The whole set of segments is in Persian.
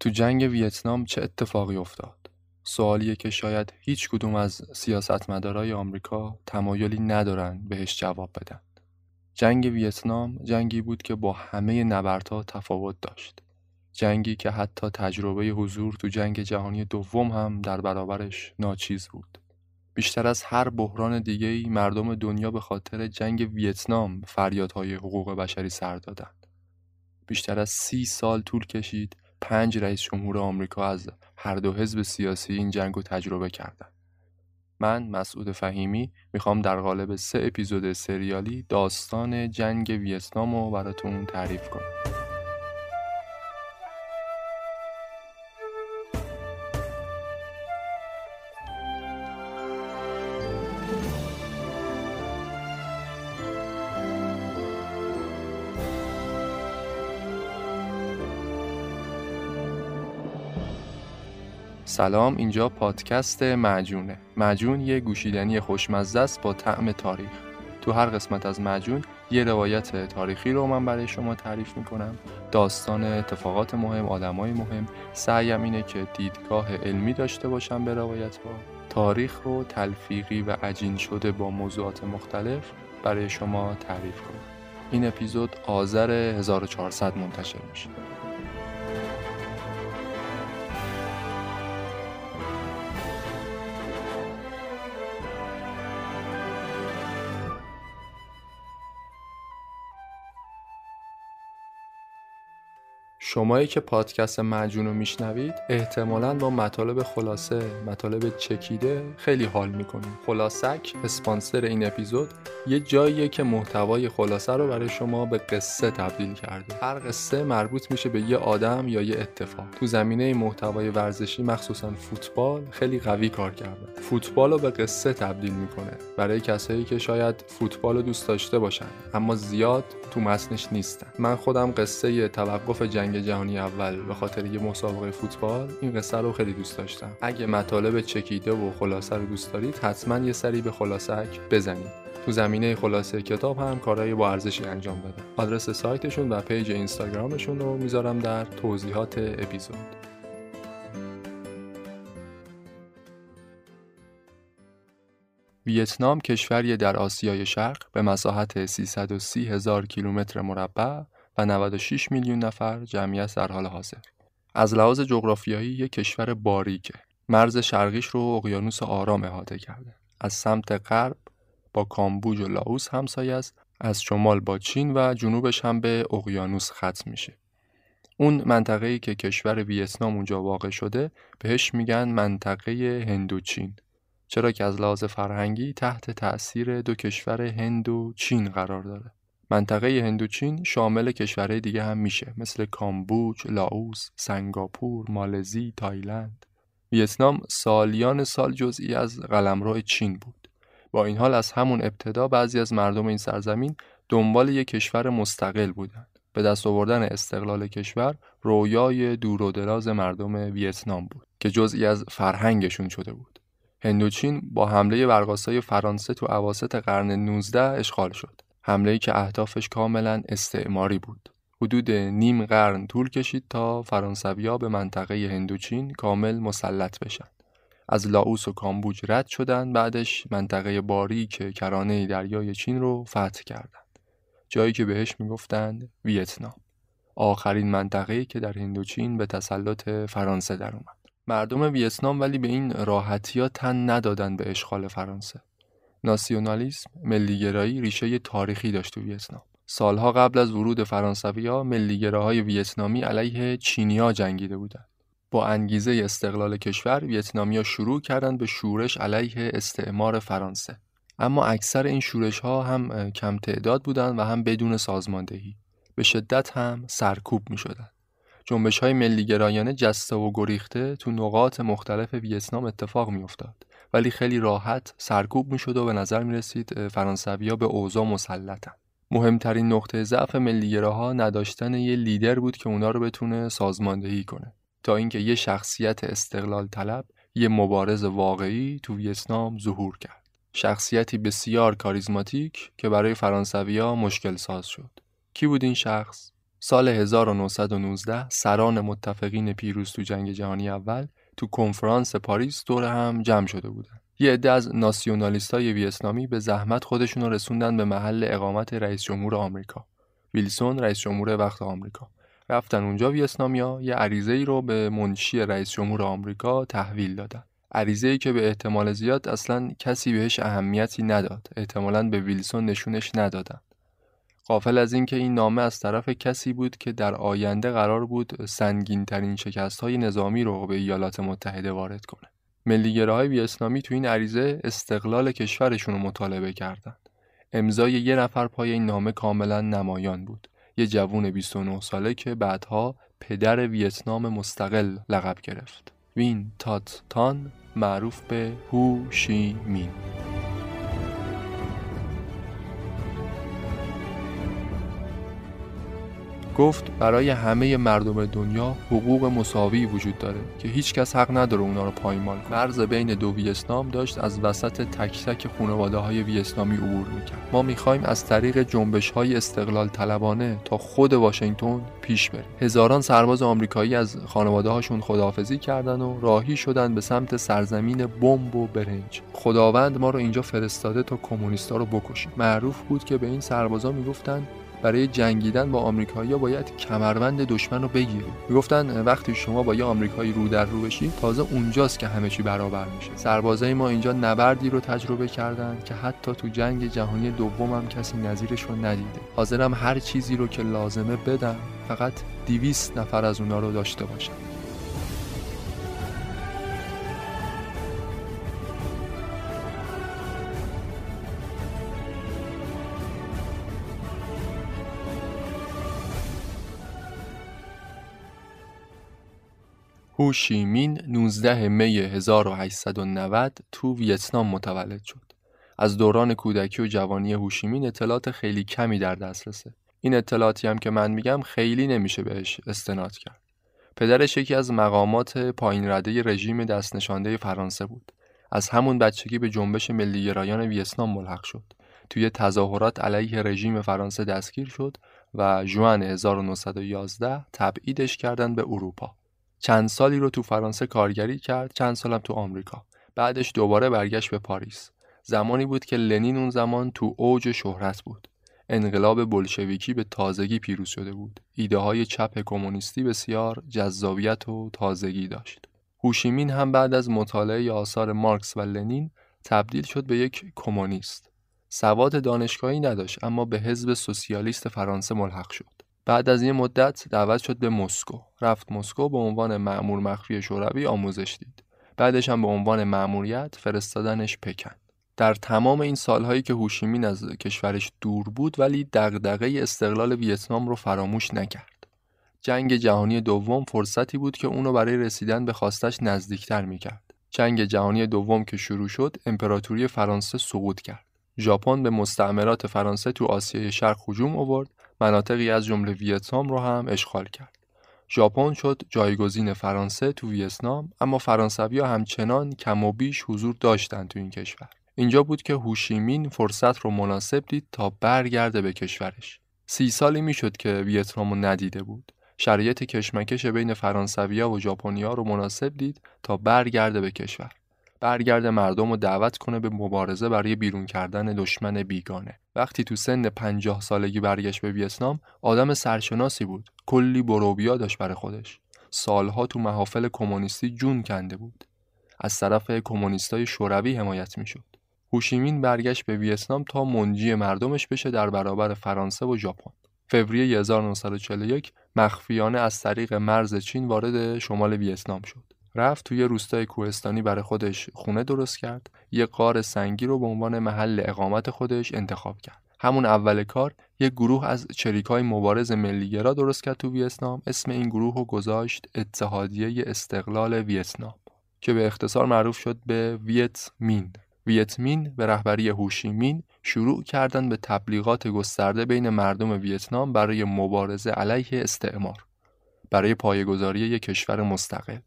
تو جنگ ویتنام چه اتفاقی افتاد؟ سوالیه که شاید هیچ کدوم از سیاستمدارای آمریکا تمایلی ندارن بهش جواب بدن. جنگ ویتنام جنگی بود که با همه نبردها تفاوت داشت. جنگی که حتی تجربه حضور تو جنگ جهانی دوم هم در برابرش ناچیز بود. بیشتر از هر بحران دیگه‌ای مردم دنیا به خاطر جنگ ویتنام فریادهای حقوق بشری سر دادند. بیشتر از سی سال طول کشید پنج رئیس جمهور آمریکا از هر دو حزب سیاسی این جنگ رو تجربه کردند. من مسعود فهیمی می‌خوام در قالب سه اپیزود سریالی داستان جنگ ویتنام رو براتون تعریف کنم. سلام اینجا پادکست معجونه. معجون یه گوشیدنی خوشمزه است با طعم تاریخ. تو هر قسمت از معجون یه روایت تاریخی رو من برای شما تعریف می‌کنم. داستان اتفاقات مهم آدمای مهم. سعیم اینه که دیدگاه علمی داشته باشم به روایت ها تاریخ رو تلفیقی و عجین شده با موضوعات مختلف برای شما تعریف کنم. این اپیزود آذر 1400 منتشر میشه. شمایی که پادکست مجون رو میشنوید احتمالا با مطالب خلاصه مطالب چکیده خیلی حال می‌کنید خلاصک اسپانسر این اپیزود یه جاییه که محتوای خلاصه رو برای شما به قصه تبدیل کرده. هر قصه مربوط میشه به یه آدم یا یه اتفاق. تو زمینه محتوای ورزشی مخصوصا فوتبال خیلی قوی کار کرده. فوتبال رو به قصه تبدیل می‌کنه. برای کسایی که شاید فوتبال رو دوست داشته باشن اما زیاد تو متنش نیستن. من خودم قصه توقف جنگ جهانی اول به خاطر یه مسابقه فوتبال این قصه رو خیلی دوست داشتم. اگه مطالب چکیده و خلاصه رو دوست دارید حتما یه سری به خلاصک بزنید. تو زمینه خلاصه کتاب هم کارهای با ارزشی انجام داده آدرس سایتشون و پیج اینستاگرامشون رو می‌ذارم در توضیحات اپیزود. ویتنام کشوری در آسیای شرق به مساحت 330 هزار کیلومتر مربع و 96 میلیون نفر جمعیت در حال حاضر. از لحاظ جغرافیایی یک کشور باریکه. مرز شرقیش رو اقیانوس آرام احاطه کرده. از سمت غرب با کامبوج و لاوس همسایه است. از شمال با چین و جنوبش هم به اقیانوس ختم میشه. اون منطقه‌ای که کشور ویتنام اونجا واقع شده بهش میگن منطقه هندوچین. چرا که از لحاظ فرهنگی تحت تأثیر دو کشور هند و چین قرار داره. منطقه هندوچین شامل کشورهای دیگه هم میشه مثل کامبوج، لاوس، سنگاپور، مالزی، تایلند. ویتنام سالیان سال جزئی از قلمرو چین بود. با این حال از همون ابتدا بعضی از مردم این سرزمین دنبال یک کشور مستقل بودند. به دست آوردن استقلال کشور رویای دور و دراز مردم ویتنام بود که جزئی از فرهنگشون شده بود. هندوچین با حمله برقاسای فرانسه تو عواسط قرن 19 اشغال شد. حمله که اهدافش کاملا استعماری بود. حدود نیم قرن طول کشید تا فرانسویا به منطقه هندوچین کامل مسلط بشن. از لاوس و کامبوج رد شدن بعدش منطقه باری که کرانه دریای چین رو فتح کردند. جایی که بهش می‌گفتند ویتنام. آخرین منطقه‌ای که در هندوچین به تسلط فرانسه در اومد. مردم ویتنام ولی به این راحتی ها تن ندادن به اشغال فرانسه. ناسیونالیسم ملیگرایی ریشه تاریخی داشت تو ویتنام. سالها قبل از ورود فرانسویا ملیگراهای ویتنامی علیه چینیا جنگیده بودند. با انگیزه استقلال کشور ویتنامیا شروع کردند به شورش علیه استعمار فرانسه. اما اکثر این شورش ها هم کم تعداد بودند و هم بدون سازماندهی. به شدت هم سرکوب می شدند جنبش های ملیگرایانه جسته و گریخته تو نقاط مختلف ویتنام اتفاق می افتاد. ولی خیلی راحت سرکوب می‌شد و به نظر می رسید فرانسویا به اوضاع مسلطن. مهمترین نقطه ضعف ملیگراها نداشتن یه لیدر بود که اونا رو بتونه سازماندهی کنه. تا اینکه یه شخصیت استقلال طلب یه مبارز واقعی تو ویتنام ظهور کرد. شخصیتی بسیار کاریزماتیک که برای فرانسویا مشکل ساز شد. کی بود این شخص؟ سال 1919 سران متفقین پیروز تو جنگ جهانی اول تو کنفرانس پاریس دور هم جمع شده بودن. یه عده از ناسیونالیستای ویتنامی به زحمت خودشون رسوندن به محل اقامت رئیس جمهور آمریکا. ویلسون رئیس جمهور وقت آمریکا. رفتن اونجا ویتنامیا یه عریضه ای رو به منشی رئیس جمهور آمریکا تحویل دادن. عریضه ای که به احتمال زیاد اصلا کسی بهش اهمیتی نداد. احتمالاً به ویلسون نشونش ندادن. قافل از اینکه این نامه از طرف کسی بود که در آینده قرار بود سنگین ترین شکست های نظامی رو به ایالات متحده وارد کنه. ملیگراهای ویتنامی تو این عریضه استقلال کشورشون رو مطالبه کردند. امضای یه نفر پای این نامه کاملا نمایان بود. یه جوون 29 ساله که بعدها پدر ویتنام مستقل لقب گرفت. وین تات تان معروف به هو شی مین. گفت برای همه مردم دنیا حقوق مساوی وجود داره که هیچ کس حق نداره اونا رو پایمال کنه. مرز بین دو ویتنام داشت از وسط تک تک خانواده های ویتنامی عبور می‌کرد. ما می‌خوایم از طریق جنبش های استقلال طلبانه تا خود واشنگتن پیش بریم. هزاران سرباز آمریکایی از خانواده هاشون خداحافظی کردن و راهی شدن به سمت سرزمین بمب و برنج. خداوند ما رو اینجا فرستاده تا کمونیستا رو بکشیم. معروف بود که به این سربازا می‌گفتن برای جنگیدن با آمریکایی‌ها باید کمربند دشمن رو بگیرید می‌گفتن وقتی شما با یه آمریکایی رو در رو بشید تازه اونجاست که همه چی برابر میشه. سربازای ما اینجا نبردی رو تجربه کردن که حتی تو جنگ جهانی دوم هم کسی نظیرش رو ندیده. حاضرم هر چیزی رو که لازمه بدم فقط دیویست نفر از اونا رو داشته باشم. هو شیمین 19 می 1890 تو ویتنام متولد شد. از دوران کودکی و جوانی هوشیمین اطلاعات خیلی کمی در دسترسه. این اطلاعاتی هم که من میگم خیلی نمیشه بهش استناد کرد. پدرش یکی از مقامات پایین رده رژیم دستنشانده فرانسه بود. از همون بچگی به جنبش ملیگرایان ویتنام ملحق شد. توی تظاهرات علیه رژیم فرانسه دستگیر شد و جوان 1911 تبعیدش کردن به اروپا. چند سالی رو تو فرانسه کارگری کرد چند سالم تو آمریکا. بعدش دوباره برگشت به پاریس. زمانی بود که لنین اون زمان تو اوج شهرت بود. انقلاب بلشویکی به تازگی پیروز شده بود. ایده های چپ کمونیستی بسیار جذابیت و تازگی داشت. هوشیمین هم بعد از مطالعه آثار مارکس و لنین تبدیل شد به یک کمونیست. سواد دانشگاهی نداشت اما به حزب سوسیالیست فرانسه ملحق شد. بعد از یه مدت دعوت شد به مسکو. رفت مسکو به عنوان معمور مخفی شوروی آموزش دید. بعدش هم به عنوان مأموریت فرستادنش پکن. در تمام این سالهایی که هوشیمین از کشورش دور بود ولی دغدغه استقلال ویتنام رو فراموش نکرد. جنگ جهانی دوم فرصتی بود که اونو برای رسیدن به خواستش نزدیکتر می‌کرد. جنگ جهانی دوم که شروع شد امپراتوری فرانسه سقوط کرد. ژاپن به مستعمرات فرانسه تو آسیای شرق هجوم آورد. مناطقی از جمله ویتنام رو هم اشغال کرد. ژاپن شد جایگزین فرانسه تو ویتنام اما فرانسوی همچنان کم و بیش حضور داشتند تو این کشور. اینجا بود که هوشیمین فرصت رو مناسب دید تا برگرده به کشورش. سی سالی می‌شد که ویتنام ندیده بود. شرایط کشمکش بین فرانسویا و ژاپنیا رو مناسب دید تا برگرده به کشور. برگرده مردم رو دعوت کنه به مبارزه برای بیرون کردن دشمن بیگانه. وقتی تو سن پنجاه سالگی برگشت به ویتنام آدم سرشناسی بود. کلی بروبیا داشت برای خودش. سالها تو محافل کمونیستی جون کنده بود. از طرف کمونیستای شوروی حمایت می‌شد. هوشیمین برگشت به ویتنام تا منجی مردمش بشه در برابر فرانسه و ژاپن. فوریه 1941 مخفیانه از طریق مرز چین وارد شمال ویتنام شد. رفت توی روستای کوهستانی برای خودش خونه درست کرد. یه قار سنگی رو به عنوان محل اقامت خودش انتخاب کرد. همون اول کار یک گروه از چریکای مبارز ملیگرا درست کرد تو ویتنام. اسم این گروه رو گذاشت اتحادیه استقلال ویتنام که به اختصار معروف شد به ویت مین ویت مین به رهبری هوشی مین شروع کردن به تبلیغات گسترده بین مردم ویتنام برای مبارزه علیه استعمار برای پایگذاری یک کشور مستقل.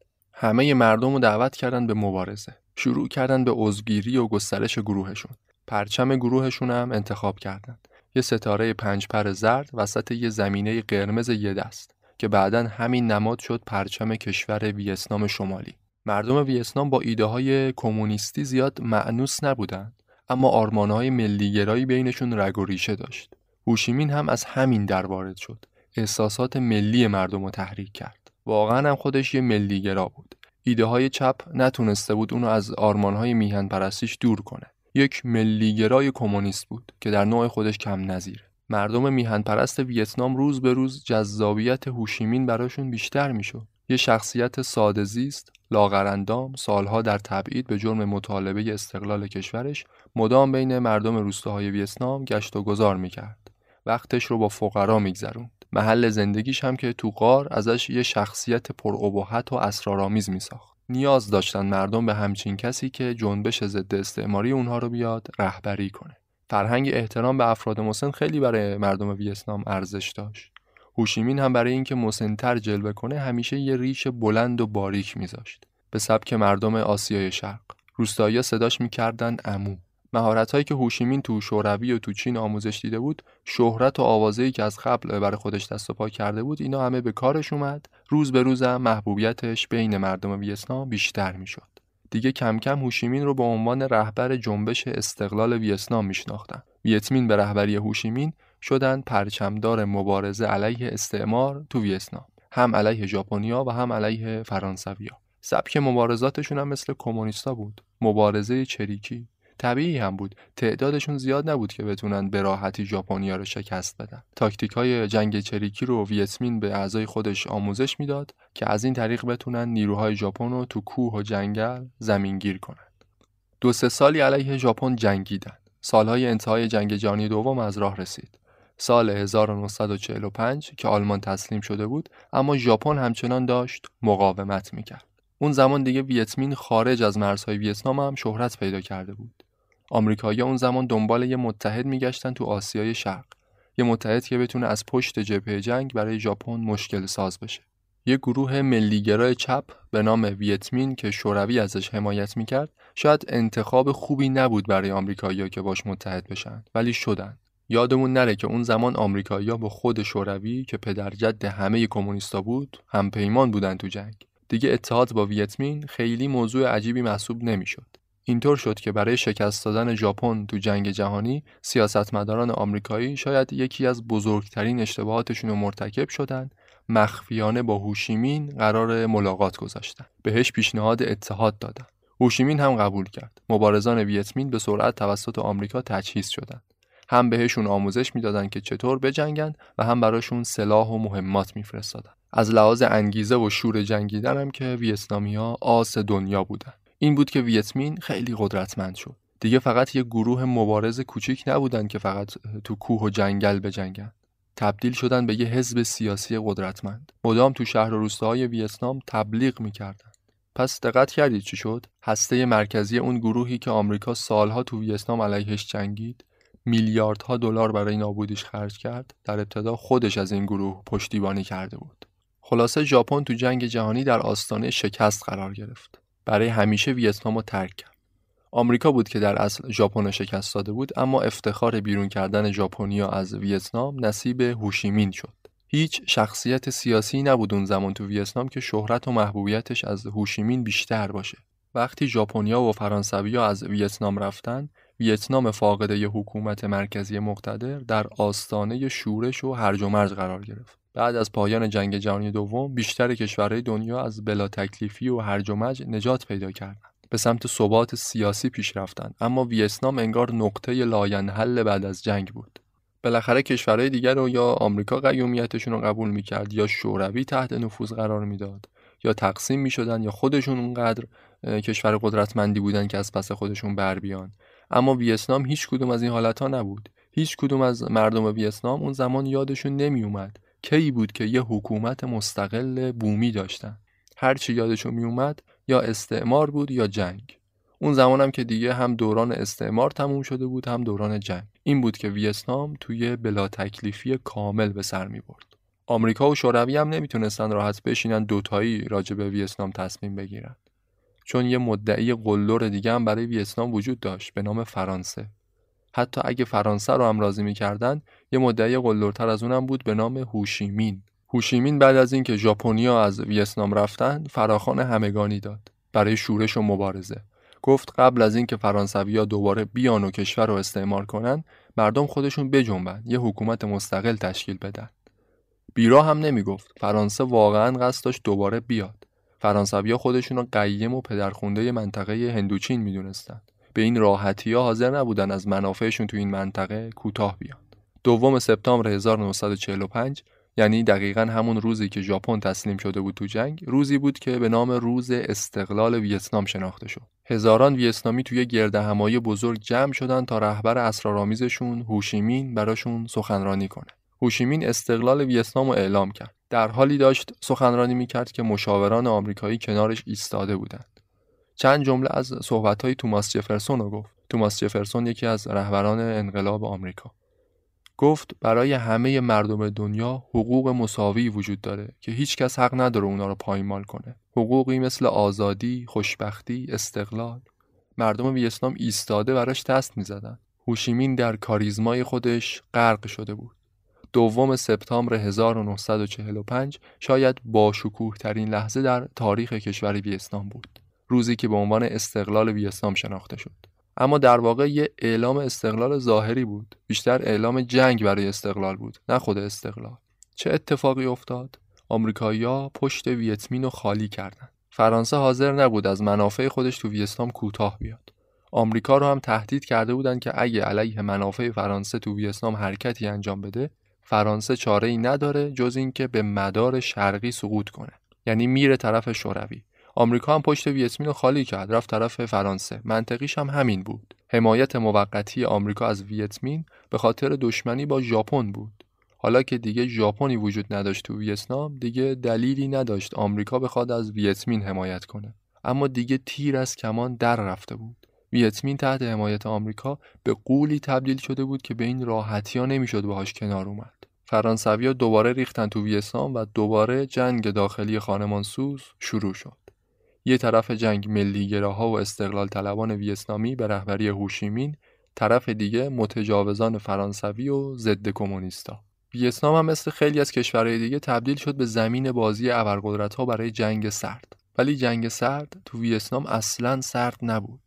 همه مردم رو دعوت کردن به مبارزه. شروع کردن به عضوگیری و گسترش گروهشون. پرچم گروهشون هم انتخاب کردن. یه ستاره پنج پر زرد وسط یه زمینه قرمز یه دست که بعدا همین نماد شد پرچم کشور ویتنام شمالی. مردم ویتنام با ایده های کمونیستی زیاد معنوس نبودند اما آرمانهای ملیگرایی بینشون رگ و ریشه داشت. هوشیمین هم از همین در وارد شد. احساسات ملی مردم رو تحریک کرد. واقعا هم خودش یه ملیگرا بود. ایده های چپ نتونسته بود اونو از آرمانهای میهن پرستیش دور کنه. یک ملیگرای کمونیست بود که در نوع خودش کم نظیره. مردم میهن پرست ویتنام روز به روز جذابیت هوشیمین براشون بیشتر می‌شد. یه شخصیت ساده زیست لاغرندام سالها در تبعید به جرم مطالبه استقلال کشورش مدام بین مردم روستاهای ویتنام گشت و گذار می‌کرد. وقتش رو با فقرا میگذروند. محل زندگیش هم که تو غار ازش یه شخصیت پرابهت و اسرارآمیز میساخت. نیاز داشتن مردم به همچین کسی که جنبش ضد استعماری اونها رو بیاد رهبری کنه. فرهنگ احترام به افراد مسن خیلی برای مردم ویتنام ارزش داشت. هوشیمین هم برای اینکه مسنتر جلوه کنه همیشه یه ریش بلند و باریک میذاشت. به سبک مردم آسیای شرق. روستایی صداش می‌کردن امو مهارتهایی که هوشیمین تو شوروی و تو چین آموزش دیده بود شهرت و آوازه‌ای که از قبل برای خودش دست و پا کرده بود اینا همه به کارش اومد. روز به روز هم محبوبیتش بین مردم ویتنام بیشتر می‌شد. دیگه کم کم هوشیمین رو به عنوان رهبر جنبش استقلال ویتنام میشناختن. ویتمین به رهبری هوشیمین شدن پرچمدار مبارزه علیه استعمار تو ویتنام. هم علیه ژاپنیا و هم علیه فرانسویا. سبک مبارزاتشون هم مثل کمونیستا بود. مبارزه چریکی. طبیعی هم بود. تعدادشون زیاد نبود که بتونن به راحتی ژاپنیا رو شکست بدن. تاکتیک های جنگ چریکی رو ویتمین به اعضای خودش آموزش می‌داد که از این طریق بتونن نیروهای ژاپن رو تو کوه و جنگل زمینگیر کنند دو سه سالی علیه ژاپن جنگیدن. سالهای انتهای جنگ جهانی دوم از راه رسید. سال 1945 که آلمان تسلیم شده بود اما ژاپن همچنان داشت مقاومت می‌کرد. اون زمان دیگه ویتمین خارج از مرزهای ویتنام هم شهرت پیدا کرده بود. آمریکایی‌ها اون زمان دنبال یه متحد میگشتن تو آسیای شرق. یه متحد که بتونه از پشت جبهه جنگ برای ژاپن مشکل ساز بشه. یه گروه ملیگرای چپ به نام ویتمین که شوروی ازش حمایت می‌کرد شاید انتخاب خوبی نبود برای آمریکایی‌ها که باش متحد بشن ولی شدن. یادمون نره که اون زمان آمریکایی‌ها با خود شوروی که پدرجد همه کمونیستا بود هم پیمان بودن تو جنگ. دیگه اتحاد با ویتمین خیلی موضوع عجیبی محسوب نمی‌شد. اینطور شد که برای شکست دادن ژاپن تو جنگ جهانی سیاستمداران آمریکایی شاید یکی از بزرگترین اشتباهاتشون رو مرتکب شدند مخفیانه با هوشیمین قرار ملاقات گذاشتن. بهش پیشنهاد اتحاد دادن. هوشیمین هم قبول کرد. مبارزان ویتمین به سرعت توسط آمریکا تجهیز شدند هم بهشون آموزش می‌دادن که چطور بجنگن و هم براشون سلاح و مهمات میفرستادن. از لحاظ انگیزه و شور جنگیدن هم که ویتنامیا آس دنیا بودن. این بود که ویتمین خیلی قدرتمند شد. دیگه فقط یه گروه مبارز کوچیک نبودن که فقط تو کوه و جنگل بجنگن. تبدیل شدن به یه حزب سیاسی قدرتمند. مدام تو شهر و روستاهای ویتنام تبلیغ می‌کردن. پس دقت کردید چی شد؟ هسته مرکزی اون گروهی که آمریکا سالها تو ویتنام علیهش جنگید میلیاردها دلار برای نابودیش خرج کرد در ابتدا خودش از این گروه پشتیبانی کرده بود. خلاصه ژاپن تو جنگ جهانی در آستانه شکست قرار گرفت. برای همیشه ویتنام رو ترک کرد. آمریکا بود که در اصل ژاپن شکست داده بود اما افتخار بیرون کردن ژاپنیا از ویتنام نصیب هوشی‌مین شد. هیچ شخصیت سیاسی نبود اون زمان تو ویتنام که شهرت و محبوبیتش از هوشی‌مین بیشتر باشه. وقتی ژاپنیا و فرانسویا از ویتنام رفتن ویتنام فاقد حکومت مرکزی مقتدر در آستانه شورش و هرج و مرج قرار گرفت. بعد از پایان جنگ جهانی دوم بیشتر کشورهای دنیا از بلا تکلیفی و هرج و مرج نجات پیدا کردند. به سمت ثبات سیاسی پیش رفتند اما ویتنام انگار نقطه لاینحل بعد از جنگ بود. بالاخره کشورهای دیگر رو یا آمریکا قیومیتشون رو قبول می‌کرد یا شوروی تحت نفوذ قرار می‌داد یا تقسیم می‌شدن یا خودشون اونقدر کشور قدرتمندی بودن که از پس خودشون بر بیان اما ویتنام هیچ کدوم از این حالت ها نبود هیچ کدوم از مردم ویتنام اون زمان یادشون نمی اومد کی بود که یه حکومت مستقل بومی داشتن. هر چی یادشون می اومد یا استعمار بود یا جنگ. اون زمان هم که دیگه هم دوران استعمار تموم شده بود هم دوران جنگ. این بود که ویتنام توی بلا تکلیفی کامل به سر می برد آمریکا و شوروی هم نمی‌تونستن راحت بشینن دوتایی راجع به ویتنام تصمیم بگیرن. چون یه مدعی قلدر دیگه هم برای ویتنام وجود داشت به نام فرانسه. حتی اگه فرانسه رو هم راضی می‌کردن یه مدعی قلدرتر از اونم بود به نام هوشیمین. هوشیمین بعد از اینکه ژاپنیا از ویتنام رفتن فراخان همگانی داد برای شورش و مبارزه. گفت قبل از اینکه فرانسویا دوباره بیان و کشور رو استعمار کنن مردم خودشون بجنبن یه حکومت مستقل تشکیل بدن. بیرا هم نمی‌گفت. فرانسه واقعا قصد داشت دوباره بیاد. فرانسویا خودشون رو قیم و پدرخونده منطقه هندوچین می‌دونستند به این راحتی ها حاضر نبودن از منافعشون تو این منطقه کوتاه بیان. دوم سپتامبر 1945 یعنی دقیقا همون روزی که ژاپن تسلیم شده بود تو جنگ روزی بود که به نام روز استقلال ویتنام شناخته شد. هزاران ویتنامی توی گرد همایی بزرگ جمع شدن تا رهبر اسرارآمیزشون هوشیمین براشون سخنرانی کنه. هوشیمین استقلال ویتنام رو اعلام کرد. در حالی داشت سخنرانی می‌کرد که مشاوران آمریکایی کنارش ایستاده بودند. چند جمله از صحبتهای توماس جفرسون رو گفت توماس جفرسون یکی از رهبران انقلاب آمریکا گفت برای همه مردم دنیا حقوق مساوی وجود داره که هیچ کس حق نداره اونا رو پایمال کنه. حقوقی مثل آزادی، خوشبختی، استقلال. مردم ویتنام ایستاده براش دست می‌زدن. هوشیمین در کاریزمای خودش غرق شده بود. دوم سپتامبر 1945 شاید با شکوه ترین لحظه در تاریخ کشور ویتنام بود. روزی که به عنوان استقلال ویتنام شناخته شد. اما در واقع یه اعلام استقلال ظاهری بود. بیشتر اعلام جنگ برای استقلال بود نه خود استقلال. چه اتفاقی افتاد؟ آمریکایی‌ها پشت ویتمین رو خالی کردند فرانسه حاضر نبود از منافع خودش تو ویتنام کوتاه بیاد. آمریکا رو هم تهدید کرده بودند که اگه علیه منافع فرانسه تو ویتنام حرکتی انجام بده فرانسه چاره ای نداره جز اینکه به مدار شرقی سقوط کنه. یعنی میره طرف شوروی. آمریکا هم پشت ویتمین رو خالی کرد رفت طرف فرانسه. منطقیش هم همین بود. حمایت موقتی آمریکا از ویتمین به خاطر دشمنی با ژاپن بود. حالا که دیگه ژاپنی وجود نداشت تو ویتنام دیگه دلیلی نداشت آمریکا بخواد از ویتمین حمایت کنه. اما دیگه تیر از کمان در رفته بود. ویتمین تحت حمایت آمریکا به قولی تبدیل شده بود که به این راحتی ها نمی‌شد باهاش کنار اومد. فرانسویا دوباره ریختن تو ویتنام و دوباره جنگ داخلی خانمانسوز شروع شد. یه طرف جنگ ملیگراها و استقلال طلبان ویتنامی به رهبری هوشیمین طرف دیگه متجاوزان فرانسوی و ضد کمونیستا. ویتنام هم مثل خیلی از کشورهای دیگه تبدیل شد به زمین بازی ابرقدرت ها برای جنگ سرد. ولی جنگ سرد تو ویتنام اصلا سرد نبود.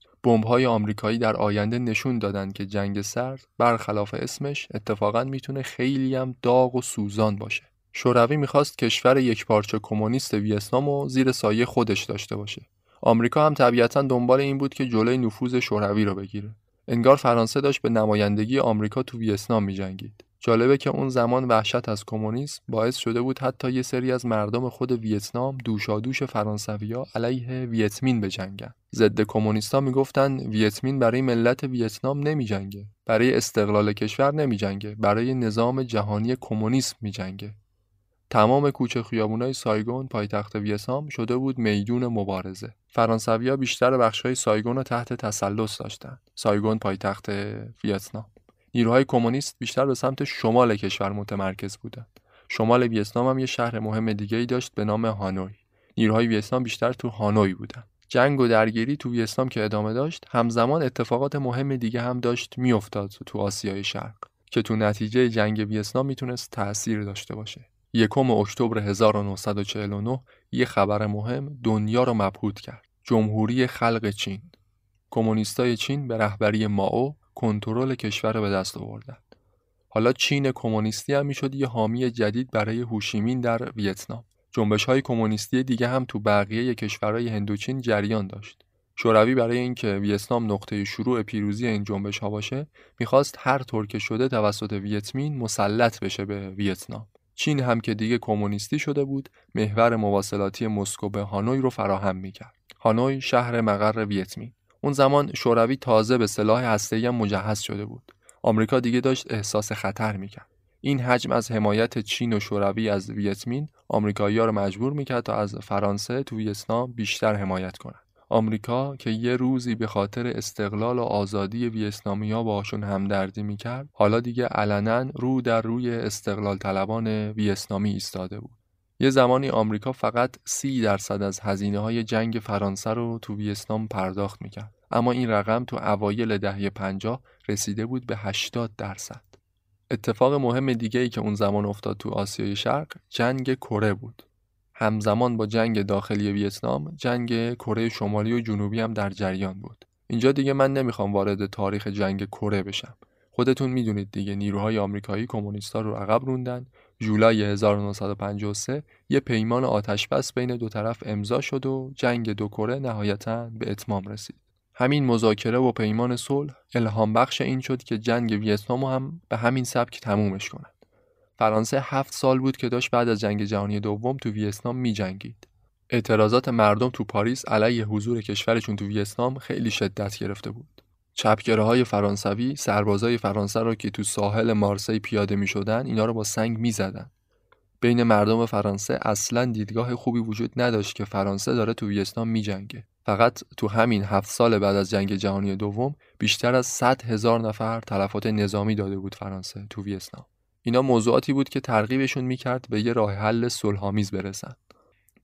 های آمریکایی در آینده نشون دادند که جنگ سرد برخلاف اسمش اتفاقا می‌تونه خیلی هم داغ و سوزان باشه. شوروی می‌خواست کشور یکپارچه کمونیست ویتنام و زیر سایه خودش داشته باشه. آمریکا هم طبیعتا دنبال این بود که جلوی نفوذ شوروی رو بگیره. انگار فرانسه داشت به نمایندگی آمریکا تو ویتنام میجنگید. جالبه که اون زمان وحشت از کمونیسم باعث شده بود حتی یه سری از مردم خود ویتنام دوشادوش فرانسویا علیه ویتمین بجنگن. ضد کمونیستا می‌گفتن ویتمین برای ملت ویتنام نمیجنگه. برای استقلال کشور نمیجنگه. برای نظام جهانی کمونیسم میجنگه. تمام کوچه خیابونای سایگون پایتخت ویتنام شده بود میدون مبارزه. فرانسویا بیشتر بخشهای سایگون رو تحت تسلط داشتند. سایگون پایتخت ویتنام. نیروهای کمونیست بیشتر به سمت شمال کشور متمرکز بودند. شمال ویتنام هم یه شهر مهم دیگه ای داشت به نام هانوی. نیروهای ویتنام بیشتر تو هانوی بودند. جنگ و درگیری تو ویتنام که ادامه داشت، همزمان اتفاقات مهم دیگه هم داشت میافتاد تو آسیای شرق که تو نتیجه جنگ ویتنام می‌تونست تاثیر داشته باشه. یکم اکتبر 1949 یه خبر مهم دنیا رو مبهوت کرد. جمهوری خلق چین. کمونیستای چین به رهبری ماو کنترل کشور رو به دست آوردن. حالا چین کمونیستی هم می‌شد یه حامی جدید برای هوشیمین در ویتنام. جنبش های کمونیستی دیگه هم تو بقیه کشورهای هندوچین جریان داشت. شوروی برای اینکه ویتنام نقطه شروع پیروزی این جنبش ها باشه می‌خواست هر طور که شده توسط ویتمین مسلط بشه به ویتنام چین هم که دیگه کمونیستی شده بود محور مواصلاتی مسکو به هانوی رو فراهم می‌کرد. هانوی شهر مقر ویتمین. اون زمان شوروی تازه به سلاح هسته‌ای هم مجهز شده بود. آمریکا دیگه داشت احساس خطر می‌کرد. این حجم از حمایت چین و شوروی از ویتمین آمریکایی‌ها رو مجبور می‌کرد تا از فرانسه تو ویتنام بیشتر حمایت کنند. آمریکا که یه روزی به خاطر استقلال و آزادی ویتنامیا باشون همدردی می‌کرد حالا دیگه علنا رو در روی استقلال طلبان ویتنامی ایستاده بود یه زمانی آمریکا فقط سی درصد از هزینه های جنگ فرانسه رو تو ویتنام پرداخت می‌کرد اما این رقم تو اوایل دهه 50 رسیده بود به 80 درصد. اتفاق مهم دیگه ای که اون زمان افتاد تو آسیای شرق جنگ کره بود. همزمان با جنگ داخلی ویتنام جنگ کره شمالی و جنوبی هم در جریان بود. اینجا دیگه من نمی‌خوام وارد تاریخ جنگ کره بشم. خودتون می‌دونید دیگه نیروهای آمریکایی کمونیستا رو عقب روندن جولای 1953 یه پیمان آتشبس بین دو طرف امضا شد و جنگ دو کره نهایتا به اتمام رسید. همین مذاکره و پیمان صلح الهام بخش این شد که جنگ ویتنام هم به همین سبک تمومش کنند. فرانسه هفت سال بود که داشت بعد از جنگ جهانی دوم تو ویتنام می جنگید. اعتراضات مردم تو پاریس علیه حضور کشورشون تو ویتنام خیلی شدت گرفته بود. چپگره های فرانسوی سربازای فرانسه را که تو ساحل مارسی پیاده می شدن اینا رو با سنگ می زدن. بین مردم فرانسه اصلا دیدگاه خوبی وجود نداشت که فرانسه داره تو ویتنام می جنگه. فقط تو همین هفت سال بعد از جنگ جهانی دوم بیشتر از 100 هزار نفر تلفات نظامی داده بود فرانسه تو ویتنام. اینا موضوعاتی بود که ترغیبشون می‌کرد به یه راه حل صلحآمیز برسن.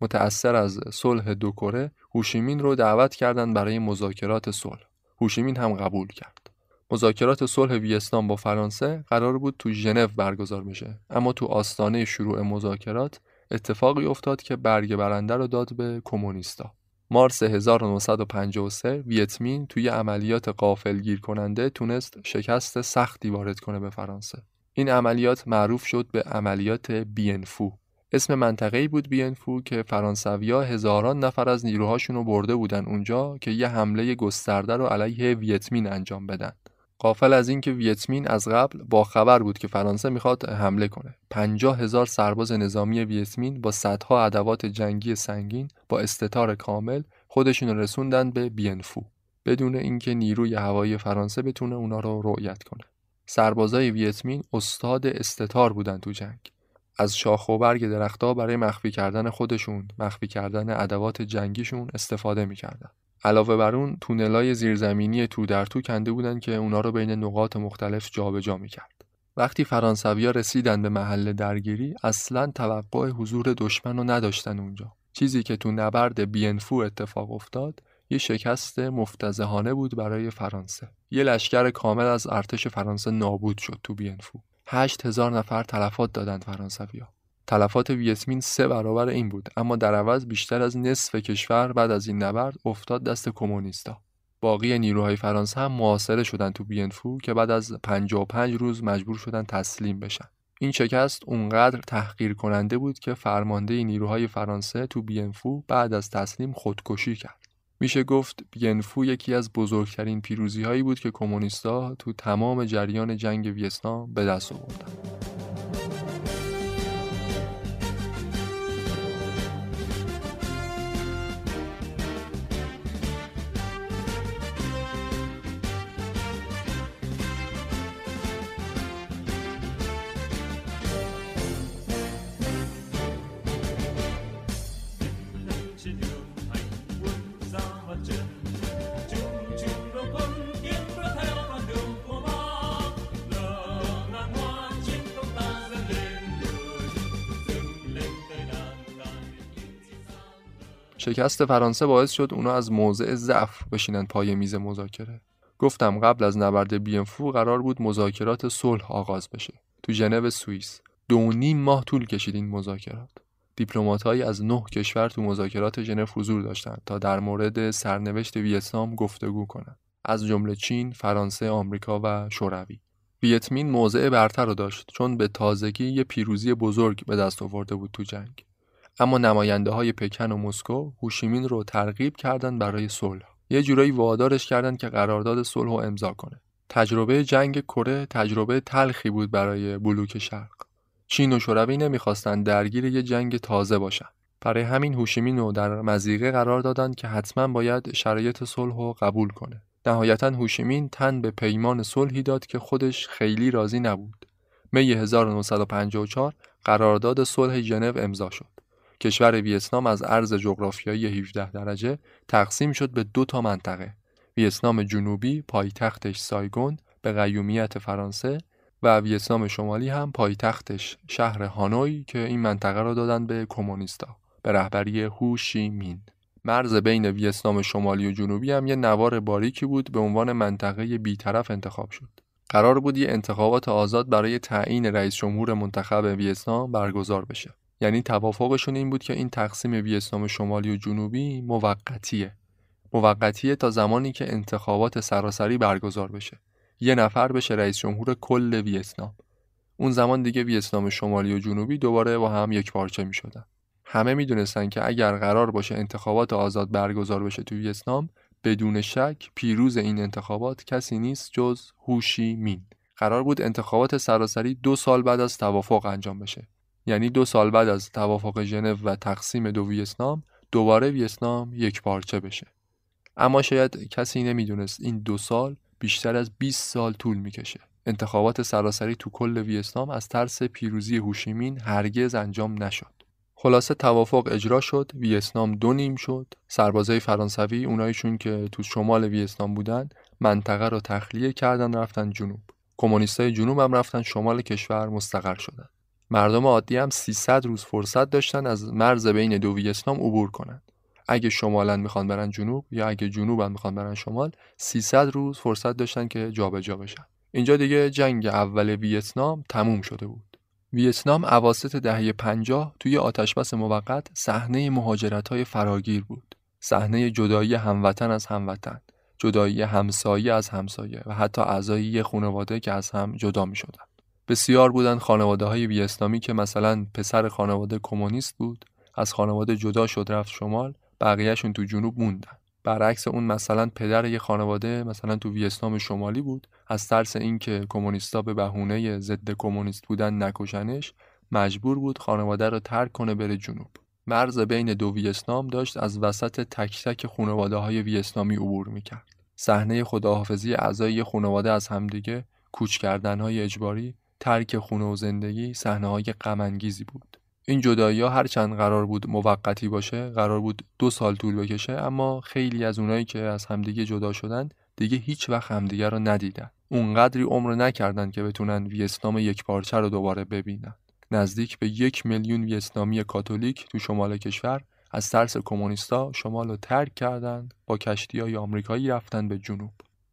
متأثر از صلح دو کره هوشیمین رو دعوت کردند برای مذاکرات صلح. هوشیمین هم قبول کرد. مذاکرات صلح ویتنام با فرانسه قرار بود تو ژنو برگزار بشه اما تو آستانه شروع مذاکرات اتفاقی افتاد که برگ برنده رو داد به کمونیستا. مارس 1953 ویتمین توی عملیات قافلگیر کننده تونست شکست سختی وارد کنه به فرانسه. این عملیات معروف شد به عملیات بینفو. اسم منطقه‌ای بود بینفو که فرانسویا هزاران نفر از نیروهاشون رو برده بودن اونجا که یه حمله گسترده رو علیه ویتمین انجام بدن. قافل از اینکه ویتمین از قبل با خبر بود که فرانسه می‌خواد حمله کنه. پنجاه هزار سرباز نظامی ویتمین با صدها ادوات جنگی سنگین با استتار کامل خودشون رسوندن به بینفو بدون اینکه نیروی هوایی فرانسه بتونه اونا رو رؤیت کنه. سربازای ویتمین استاد استتار بودن تو جنگ. از شاخ و برگ درختها برای مخفی کردن خودشون، مخفی کردن ادوات جنگیشون استفاده می‌کردن. علاوه بر اون تونلای زیرزمینی تو در تو کنده بودن که اونا رو بین نقاط مختلف جابجا می‌کرد. وقتی فرانسویا رسیدن به محل درگیری اصلا توقع حضور دشمن رو نداشتن اونجا. چیزی که تو نبرد بینفو اتفاق افتاد یه شکست مفتزهانه بود برای فرانسه. یه لشکر کامل از ارتش فرانسه نابود شد تو بینفو. هشت هزار نفر تلفات دادند فرانسویا. تلفات ویتمین سه برابر این بود اما در عوض بیشتر از نصف کشور بعد از این نبرد افتاد دست کمونیستا. باقی نیروهای فرانسه هم محاصره شدن تو بینفو که بعد از 55 روز مجبور شدن تسلیم بشن. این شکست اونقدر تحقیر کننده بود که فرمانده نیروهای فرانسه تو بینفو بعد از تسلیم خودکشی کرد. میشه گفت بینفو یکی از بزرگترین پیروزی هایی بود که کمونیستا تو تمام جریان جنگ ویتنام به دست آوردن. شکست فرانسه باعث شد اونا از موضع ضعف بشینن پای میز مذاکره. گفتم قبل از نبرد بینفو قرار بود مذاکرات صلح آغاز بشه. تو ژنو سوئیس. دو نیم ماه طول کشید این مذاکرات. دیپلماتهایی از نه کشور تو مذاکرات ژنو حضور داشتند تا در مورد سرنوشت ویتنام گفتگو کنند از جمله چین، فرانسه، آمریکا و شوروی. ویتمین موضع برتر رو داشت چون به تازگی یه پیروزی بزرگ به دست آورده بود تو جنگ. اما نماینده های پکن و مسکو هوشیمین رو ترغیب کردند برای صلح. یه جورایی وادارش کردند که قرارداد صلح رو امضا کنه. تجربه جنگ کره تجربه تلخی بود برای بلوک شرق. چین و شوروی نمی‌خواستند درگیر یه جنگ تازه باشن. برای همین هوشیمین رو در مزیقه قرار دادند که حتما باید شرایط صلح رو قبول کنه. نهایتا هوشیمین تن به پیمان صلحی داد که خودش خیلی راضی نبود. می 1954 قرارداد صلح ژنو امضا شد. کشور ویتنام از عرض جغرافیایی 17 درجه تقسیم شد به دو تا منطقه ویتنام جنوبی پایتختش سایگون به قیومیت فرانسه و ویتنام شمالی هم پایتختش شهر هانوی که این منطقه را دادن به کمونیستا به رهبری هو شی مین مرز بین ویتنام شمالی و جنوبی هم یه نوار باریکی بود به عنوان منطقه بیطرف انتخاب شد. قرار بود یه انتخابات آزاد برای تعیین رئیس جمهور منتخب ویتنام برگزار بشه. یعنی توافقشون این بود که این تقسیم ویتنام شمالی و جنوبی موقتیه. موقتیه تا زمانی که انتخابات سراسری برگزار بشه. یه نفر بشه رئیس جمهور کل ویتنام. اون زمان دیگه ویتنام شمالی و جنوبی دوباره با هم یک پارچه می شدن. همه می‌دونستن که اگر قرار باشه انتخابات آزاد برگزار بشه تو ویتنام بدون شک پیروز این انتخابات کسی نیست جز هوشی مین قرار بود انتخابات سراسری دو سال بعد از توافق انجام بشه یعنی دو سال بعد از توافق ژنو و تقسیم دو ویتنام دوباره ویتنام یک پارچه بشه. اما شاید کسی نمی‌دونست این دو سال بیشتر از 20 سال طول می‌کشه. انتخابات سراسری تو کل ویتنام از ترس پیروزی هوشیمین هرگز انجام نشد. خلاصه توافق اجرا شد ویتنام دو نیم شد. سربازای فرانسوی اونایشون که تو شمال ویتنام بودن منطقه رو تخلیه کردن رفتن جنوب. کمونیستای جنوب هم رفتن شمال کشور مستقر شدن. مردم عادی هم 300 روز فرصت داشتن از مرز بین دو ویتنام عبور کنند. اگه شمالن می‌خوان برن جنوب یا اگه جنوبن می‌خوان برن شمال 300 روز فرصت داشتن که جابجا جا بشن اینجا دیگه جنگ اول ویتنام تموم شده بود ویتنام اواسط دهه 50 توی آتشبس موقت صحنه مهاجرت‌های فراگیر بود. صحنه جدایی هموطن از هموطن، جدایی همسایه از همسایه و حتی اعضای خانواده که از هم جدا می شدن. بسیار بودن خانواده های ویتنامی که مثلا پسر خانواده کمونیست بود، از خانواده جدا شد رفت شمال، بقیهشون تو جنوب موندن. برعکس اون مثلا پدر یه خانواده مثلا تو ویتنام شمالی بود از ترس اینکه کمونیستا به بهونه ضد کمونیست بودن نکشنش مجبور بود خانواده رو ترک کنه بره جنوب مرز بین دو ویتنام داشت از وسط تک تک خانواده های ویتنامی عبور می‌کرد صحنه خداحافظی اعضای خانواده از همدیگه کوچ کردن های اجباری ترک خونه و زندگی صحنه های غم بود. این جدایی ها هرچند قرار بود موقتی باشه قرار بود دو سال طول بکشه اما خیلی از اونایی که از همدیگه جدا شدن دیگه هیچ وقت همدیگه رو ندیدن. اونقدری عمر نکردن که بتونن ویتنام یک پارچه رو دوباره ببینن. نزدیک به یک میلیون ویتنامی کاتولیک تو شمال کشور از ترس کمونیستا شمال رو ترک کردن با کشتی های آمریکایی رفتن به جنوب.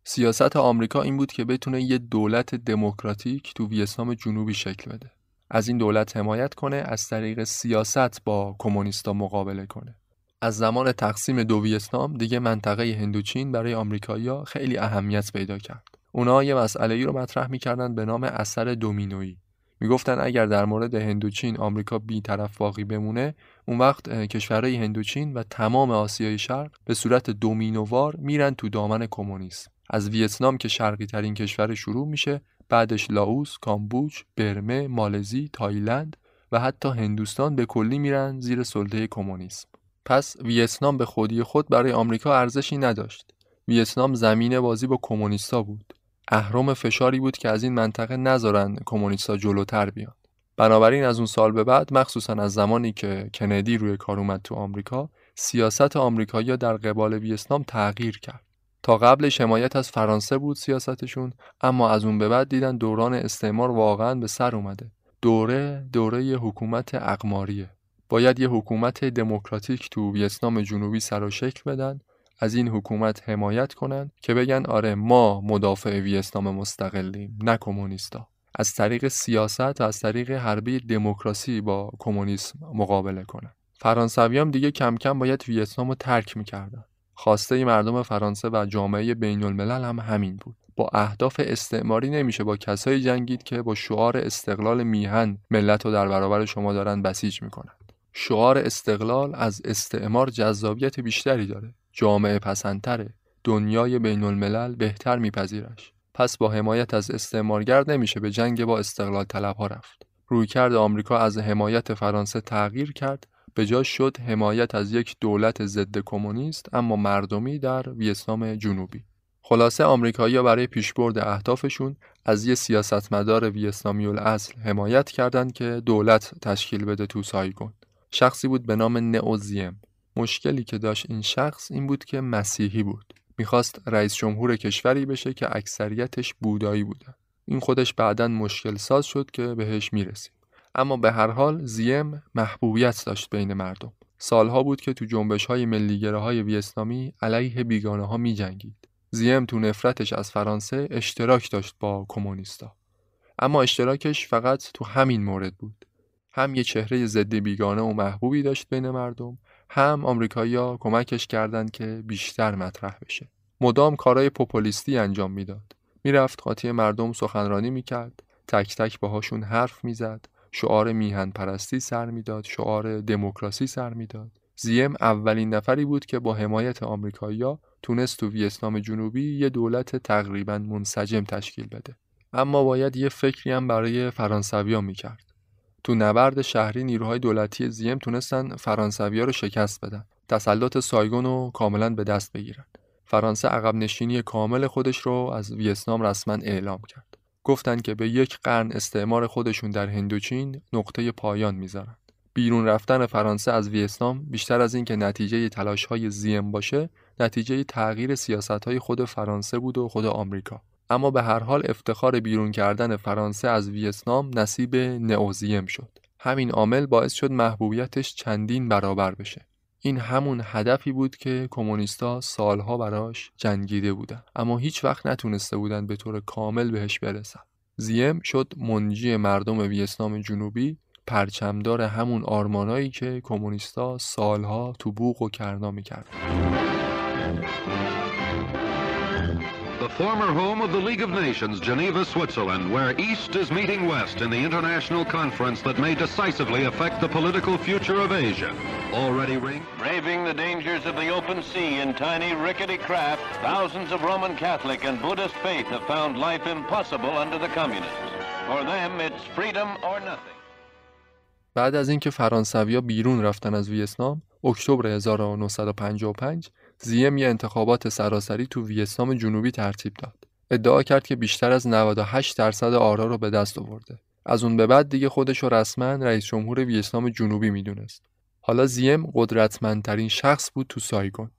سیاست آمریکا این بود که بتونه یه دولت دموکراتیک تو ویتنام جنوبی شکل بده. از این دولت حمایت کنه از طریق سیاست با کمونیستا مقابله کنه. از زمان تقسیم دو ویتنام دیگه منطقه هندوچین برای آمریکایی‌ها خیلی اهمیت پیدا کرد. اونا یه مسئله ای رو مطرح می‌کردن به نام اثر دومینویی. می‌گفتن اگر در مورد هندوچین آمریکا طرف باقی بمونه اون وقت کشورهای هندوچین و تمام آسیای شرق به صورت دومینووار میرن تو دامن کمونیسم. از ویتنام که شرقی ترین کشور شروع میشه بعدش لاوس، کامبوج، برمه، مالزی، تایلند و حتی هندوستان به کلی میرن زیر سلطه کمونیسم. پس ویتنام به خودی خود برای آمریکا ارزشی نداشت. ویتنام زمین بازی با کمونیستا بود. اهرام فشاری بود که از این منطقه نذارن کمونیستا جلوتر بیان. بنابراین از اون سال به بعد مخصوصا از زمانی که کندی روی کار اومد تو آمریکا سیاست آمریکایی در قبال ویتنام تغییر کرد. تا قبلش حمایت از فرانسه بود سیاستشون اما از اون به بعد دیدن دوران استعمار واقعا به سر اومده. دوره دوره یه حکومت اقماریه. باید یه حکومت دموکراتیک تو ویتنام جنوبی سر و شکل بدن از این حکومت حمایت کنن که بگن آره ما مدافع ویتنام مستقلیم نه کمونیستا. از طریق سیاست و از طریق حربه دموکراسی با کمونیسم مقابله کنن. فرانسویام دیگه کم کم باید ویتنام رو ترک می‌کردن. خواسته مردم فرانسه و جامعه بین الملل هم همین بود. با اهداف استعماری نمیشه با کسایی جنگید که با شعار استقلال میهن ملت رو در برابر شما دارن بسیج می‌کنند شعار استقلال از استعمار جذابیت بیشتری داره. جامعه پسندتره. دنیای بین الملل بهتر میپذیرش. پس با حمایت از استعمارگر نمیشه به جنگ با استقلال طلب ها رفت. رویکرد آمریکا از حمایت فرانسه تغییر کرد به جا شد حمایت از یک دولت ضد کمونیست اما مردمی در ویتنام جنوبی. خلاصه آمریکایی‌ها برای پیشبرد اهدافشون از یه سیاستمدار ویتنامی الاصل حمایت کردند که دولت تشکیل بده تو سایگون. شخصی بود به نام نئوزیم. مشکلی که داشت این شخص این بود که مسیحی بود. می‌خواست رئیس جمهور کشوری بشه که اکثریتش بودایی بودن. این خودش بعدا مشکل ساز شد که بهش می‌رسیم اما به هر حال زیم محبوبیت داشت بین مردم سالها بود که تو جنبش های ملیگره های ویتنامی علیه بیگانه ها می جنگید. زیم تو نفرتش از فرانسه اشتراک داشت با کمونیستا. اما اشتراکش فقط تو همین مورد بود. هم یه چهره ضد بیگانه و محبوبی داشت بین مردم، هم آمریکایی‌ها کمکش کردند که بیشتر مطرح بشه. مدام کارهای پوپولیستی انجام می‌داد. می‌رفت قاطی مردم سخنرانی می‌کرد، تک تک باهاشون حرف می‌زد، شعار میهن پرستی سر می‌داد، شعار دموکراسی سر می‌داد. زیم اولین نفری بود که با حمایت آمریکایی‌ها تونست تو ویتنام جنوبی یه دولت تقریبا منسجم تشکیل بده. اما باید یه فکری هم برای فرانسویا می‌کرد. تو نبرد شهری نیروهای دولتی زیم تونستن فرانسویا رو شکست بدن. تسلط سایگون رو کاملا به دست بگیرن. فرانسه عقب نشینی کامل خودش رو از ویتنام رسما اعلام کرد. گفتند که به یک قرن استعمار خودشون در هندوچین نقطه پایان می‌ذارن. بیرون رفتن فرانسه از ویتنام بیشتر از اینکه نتیجه تلاش های زیم باشه، نتیجه تغییر سیاست های خود فرانسه بود و خود آمریکا. اما به هر حال افتخار بیرون کردن فرانسه از ویتنام نصیب نئوزیم شد. همین عامل باعث شد محبوبیتش چندین برابر بشه. این همون هدفی بود که کمونیستا سالها براش جنگیده بودن. اما هیچ وقت نتونسته بودن به طور کامل بهش برسن. زیم شد منجی مردم ویتنام جنوبی پرچمدار همون آرمانایی که کمونیستا سالها تو بوق و کرنا می‌کرد the former home of the League of Nations, Geneva, Switzerland, where East is meeting West in the international conference that may decisively affect the political future of Asia. Already ring. Braving the dangers of the open sea in tiny rickety craft, thousands of Roman Catholic and Buddhist faith have found life impossible under the communists. For them, it's freedom or nothing. بعد از اینکه فرانسویا بیرون رفتن از ویتنام، اکتبر 1955 زیم یه انتخابات سراسری تو ویتنام جنوبی ترتیب داد. ادعا کرد که بیشتر از 98 درصد آرا رو به دست آورده. از اون به بعد دیگه خودش رو رسما رئیس جمهور ویتنام جنوبی می‌دونست. حالا زیم قدرتمندترین شخص بود تو سایگون.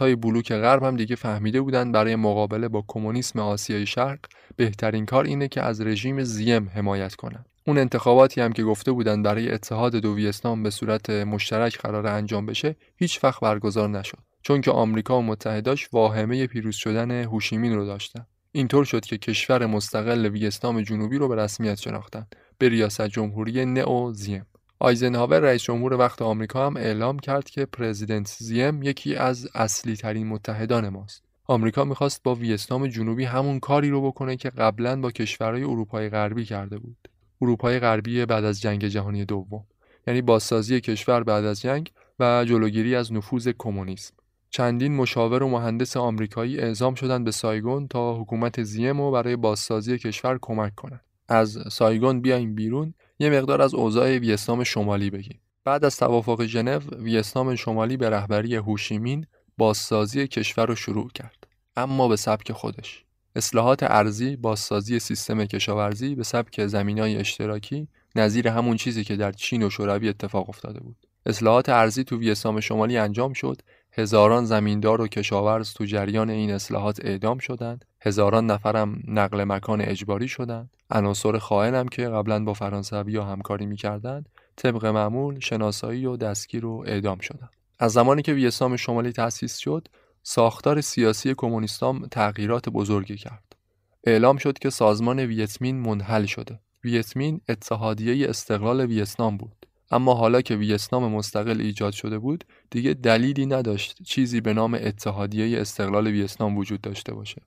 های بلوک غرب هم دیگه فهمیده بودن برای مقابله با کمونیسم آسیای شرق بهترین کار اینه که از رژیم زیم حمایت کنن. اون انتخاباتی هم که گفته بودن برای اتحاد دو ویتنام به صورت مشترک قرار انجام بشه هیچ وقت برگزار نشد. چون که آمریکا و متحداش واهمه پیروز شدن هوشیمین رو داشتن. اینطور شد که کشور مستقل ویتنام جنوبی رو به رسمیت شناختن به ریاست جمهوری نئو زیم. آیزنهاور رئیس جمهور وقت آمریکا هم اعلام کرد که پرزیدنت زیم یکی از اصلی ترین متحدان ماست. آمریکا می‌خواست با ویتنام جنوبی همون کاری رو بکنه که قبلا با کشورهای اروپای غربی کرده بود. اروپای غربی بعد از جنگ جهانی دوم. یعنی بازسازی کشور بعد از جنگ و جلوگیری از نفوذ کمونیسم. چندین مشاور و مهندس آمریکایی اعزام شدند به سایگون تا حکومت زیم و برای بازسازی کشور کمک کنند. از سایگون بیایم بیرون یه مقدار از اوضاع ویتنام شمالی بگیم. بعد از توافق ژنو، ویتنام شمالی به رهبری هوشیمین بازسازی کشور رو شروع کرد. اما به سبک خودش. اصلاحات ارزی، بازسازی سیستم کشاورزی به سبک زمینای اشتراکی نظیر همون چیزی که در چین و شوروی اتفاق افتاده بود. اصلاحات ارزی تو ویتنام شمالی انجام شد هزاران زمیندار و کشاورز تو جریان این اصلاحات اعدام شدند. هزاران نفرم نقل مکان اجباری شدند. عناصر خائنم که قبلا با فرانسوی همکاری می‌کردند طبق معمول شناسایی و دستگیر و اعدام شدند. از زمانی که ویتنام شمالی تأسیس شد ساختار سیاسی کمونیستام تغییرات بزرگی کرد. اعلام شد که سازمان ویتمین منحل شده. ویتمین اتحادیه استقلال ویتنام بود. اما حالا که ویتنام مستقل ایجاد شده بود دیگه دلیلی نداشت چیزی به نام اتحادیه استقلال ویتنام وجود داشته باشه.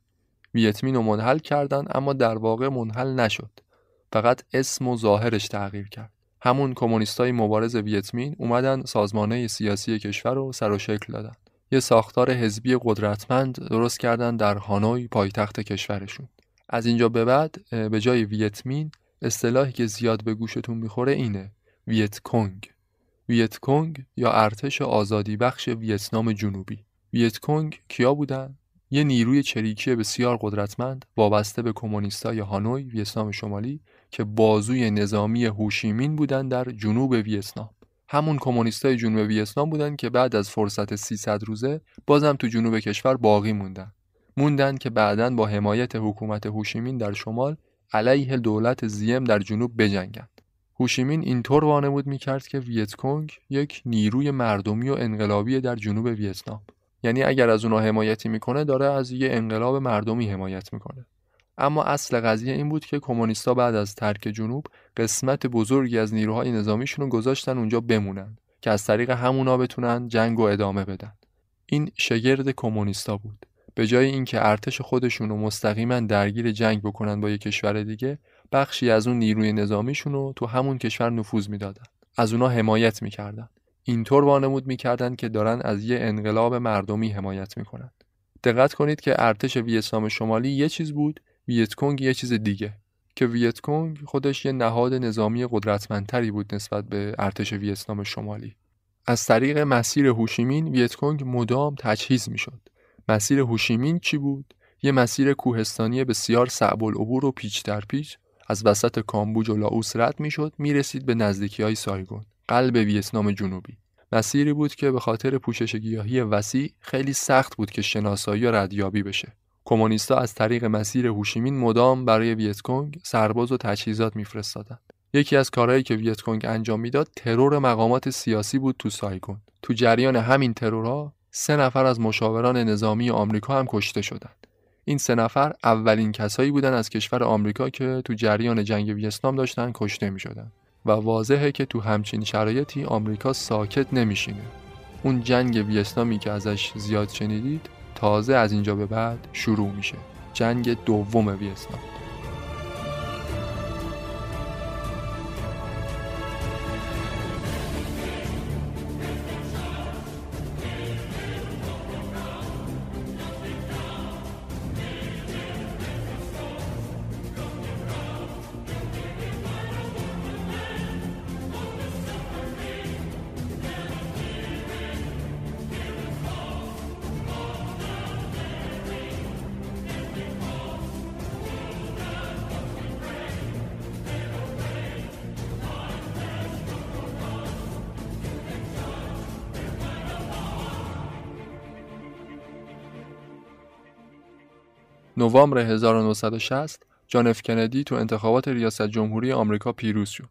ویتمین رو منحل کردن اما در واقع منحل نشد. فقط اسم و ظاهرش تغییر کرد. همون کمونیستای مبارز ویتمین اومدن سازمانه سیاسی کشور رو سر و شکل دادن. یه ساختار حزبی قدرتمند درست کردن در هانوی پایتخت کشورشون. از اینجا به بعد به جای ویتمین اصطلاحی که زیاد به گوشتون می‌خوره اینه. ویت کنگ ویت کنگ یا ارتش آزادی بخش ویتنام جنوبی. ویت کنگ کیا بودن؟ یه نیروی چریکی بسیار قدرتمند وابسته به کمونیستای هانوی ویتنام شمالی که بازوی نظامی هوشیمین بودند در جنوب ویتنام. همون کمونیستای جنوب ویتنام بودند که بعد از فرصت 300 روزه بازم تو جنوب کشور باقی موندن. موندن که بعدا با حمایت حکومت هوشیمین در شمال علیه دولت زیم در جنوب بجنگند هوشیمین اینطور وانمود می‌کرد که ویتکونگ یک نیروی مردمی و انقلابی در جنوب ویتنام. یعنی اگر از اونها حمایتی می‌کنه داره از یه انقلاب مردمی حمایت می‌کنه. اما اصل قضیه این بود که کمونیستا بعد از ترک جنوب قسمت بزرگی از نیروهای نظامیشون رو گذاشتن اونجا بمونن که از طریق همونا بتونن جنگ و ادامه بدن. این شگرد کمونیستا بود. به جای اینکه ارتش خودشون رو مستقیما درگیر جنگ بکنن با یک کشور دیگه بخشی از اون نیروی نظامیشون رو تو همون کشور نفوذ می‌دادن. از اونا حمایت می‌کردن. اینطور وانمود می‌کردن که دارن از یه انقلاب مردمی حمایت می‌کنن. دقت کنید که ارتش ویتنام شمالی یه چیز بود ویتکونگ یه چیز دیگه. که ویتکونگ خودش یه نهاد نظامی قدرتمندتری بود نسبت به ارتش ویتنام شمالی. از طریق مسیر هوشی‌مین ویتکونگ مدام تجهیز می‌شد. مسیر هوشی‌مین چی بود؟ یه مسیر کوهستانی بسیار صعب العبور و پیچ در پیچ از وسط کامبوج و لاوس رد می‌شد می‌رسید به نزدیکی های سایگون قلب ویتنام جنوبی. مسیری بود که به خاطر پوشش گیاهی وسیع خیلی سخت بود که شناسایی و ردیابی بشه. کمونیستا از طریق مسیر هوشی‌مین مدام برای ویتکونگ سرباز و تجهیزات میفرستادند. یکی از کارهایی که ویتکونگ انجام می‌داد ترور مقامات سیاسی بود تو سایگون. تو جریان همین ترورها سه نفر از مشاوران نظامی آمریکا هم کشته شدند. این سه نفر اولین کسایی بودن از کشور آمریکا که تو جریان جنگ ویتنام داشتن کشته می شدن. و واضحه که تو همچین شرایطی آمریکا ساکت نمیشینه. اون جنگ ویتنامی که ازش زیاد شنیدید تازه از اینجا به بعد شروع میشه. جنگ دوم ویتنام. نوامبر 1960 جان اف کندی تو انتخابات ریاست جمهوری آمریکا پیروز شد.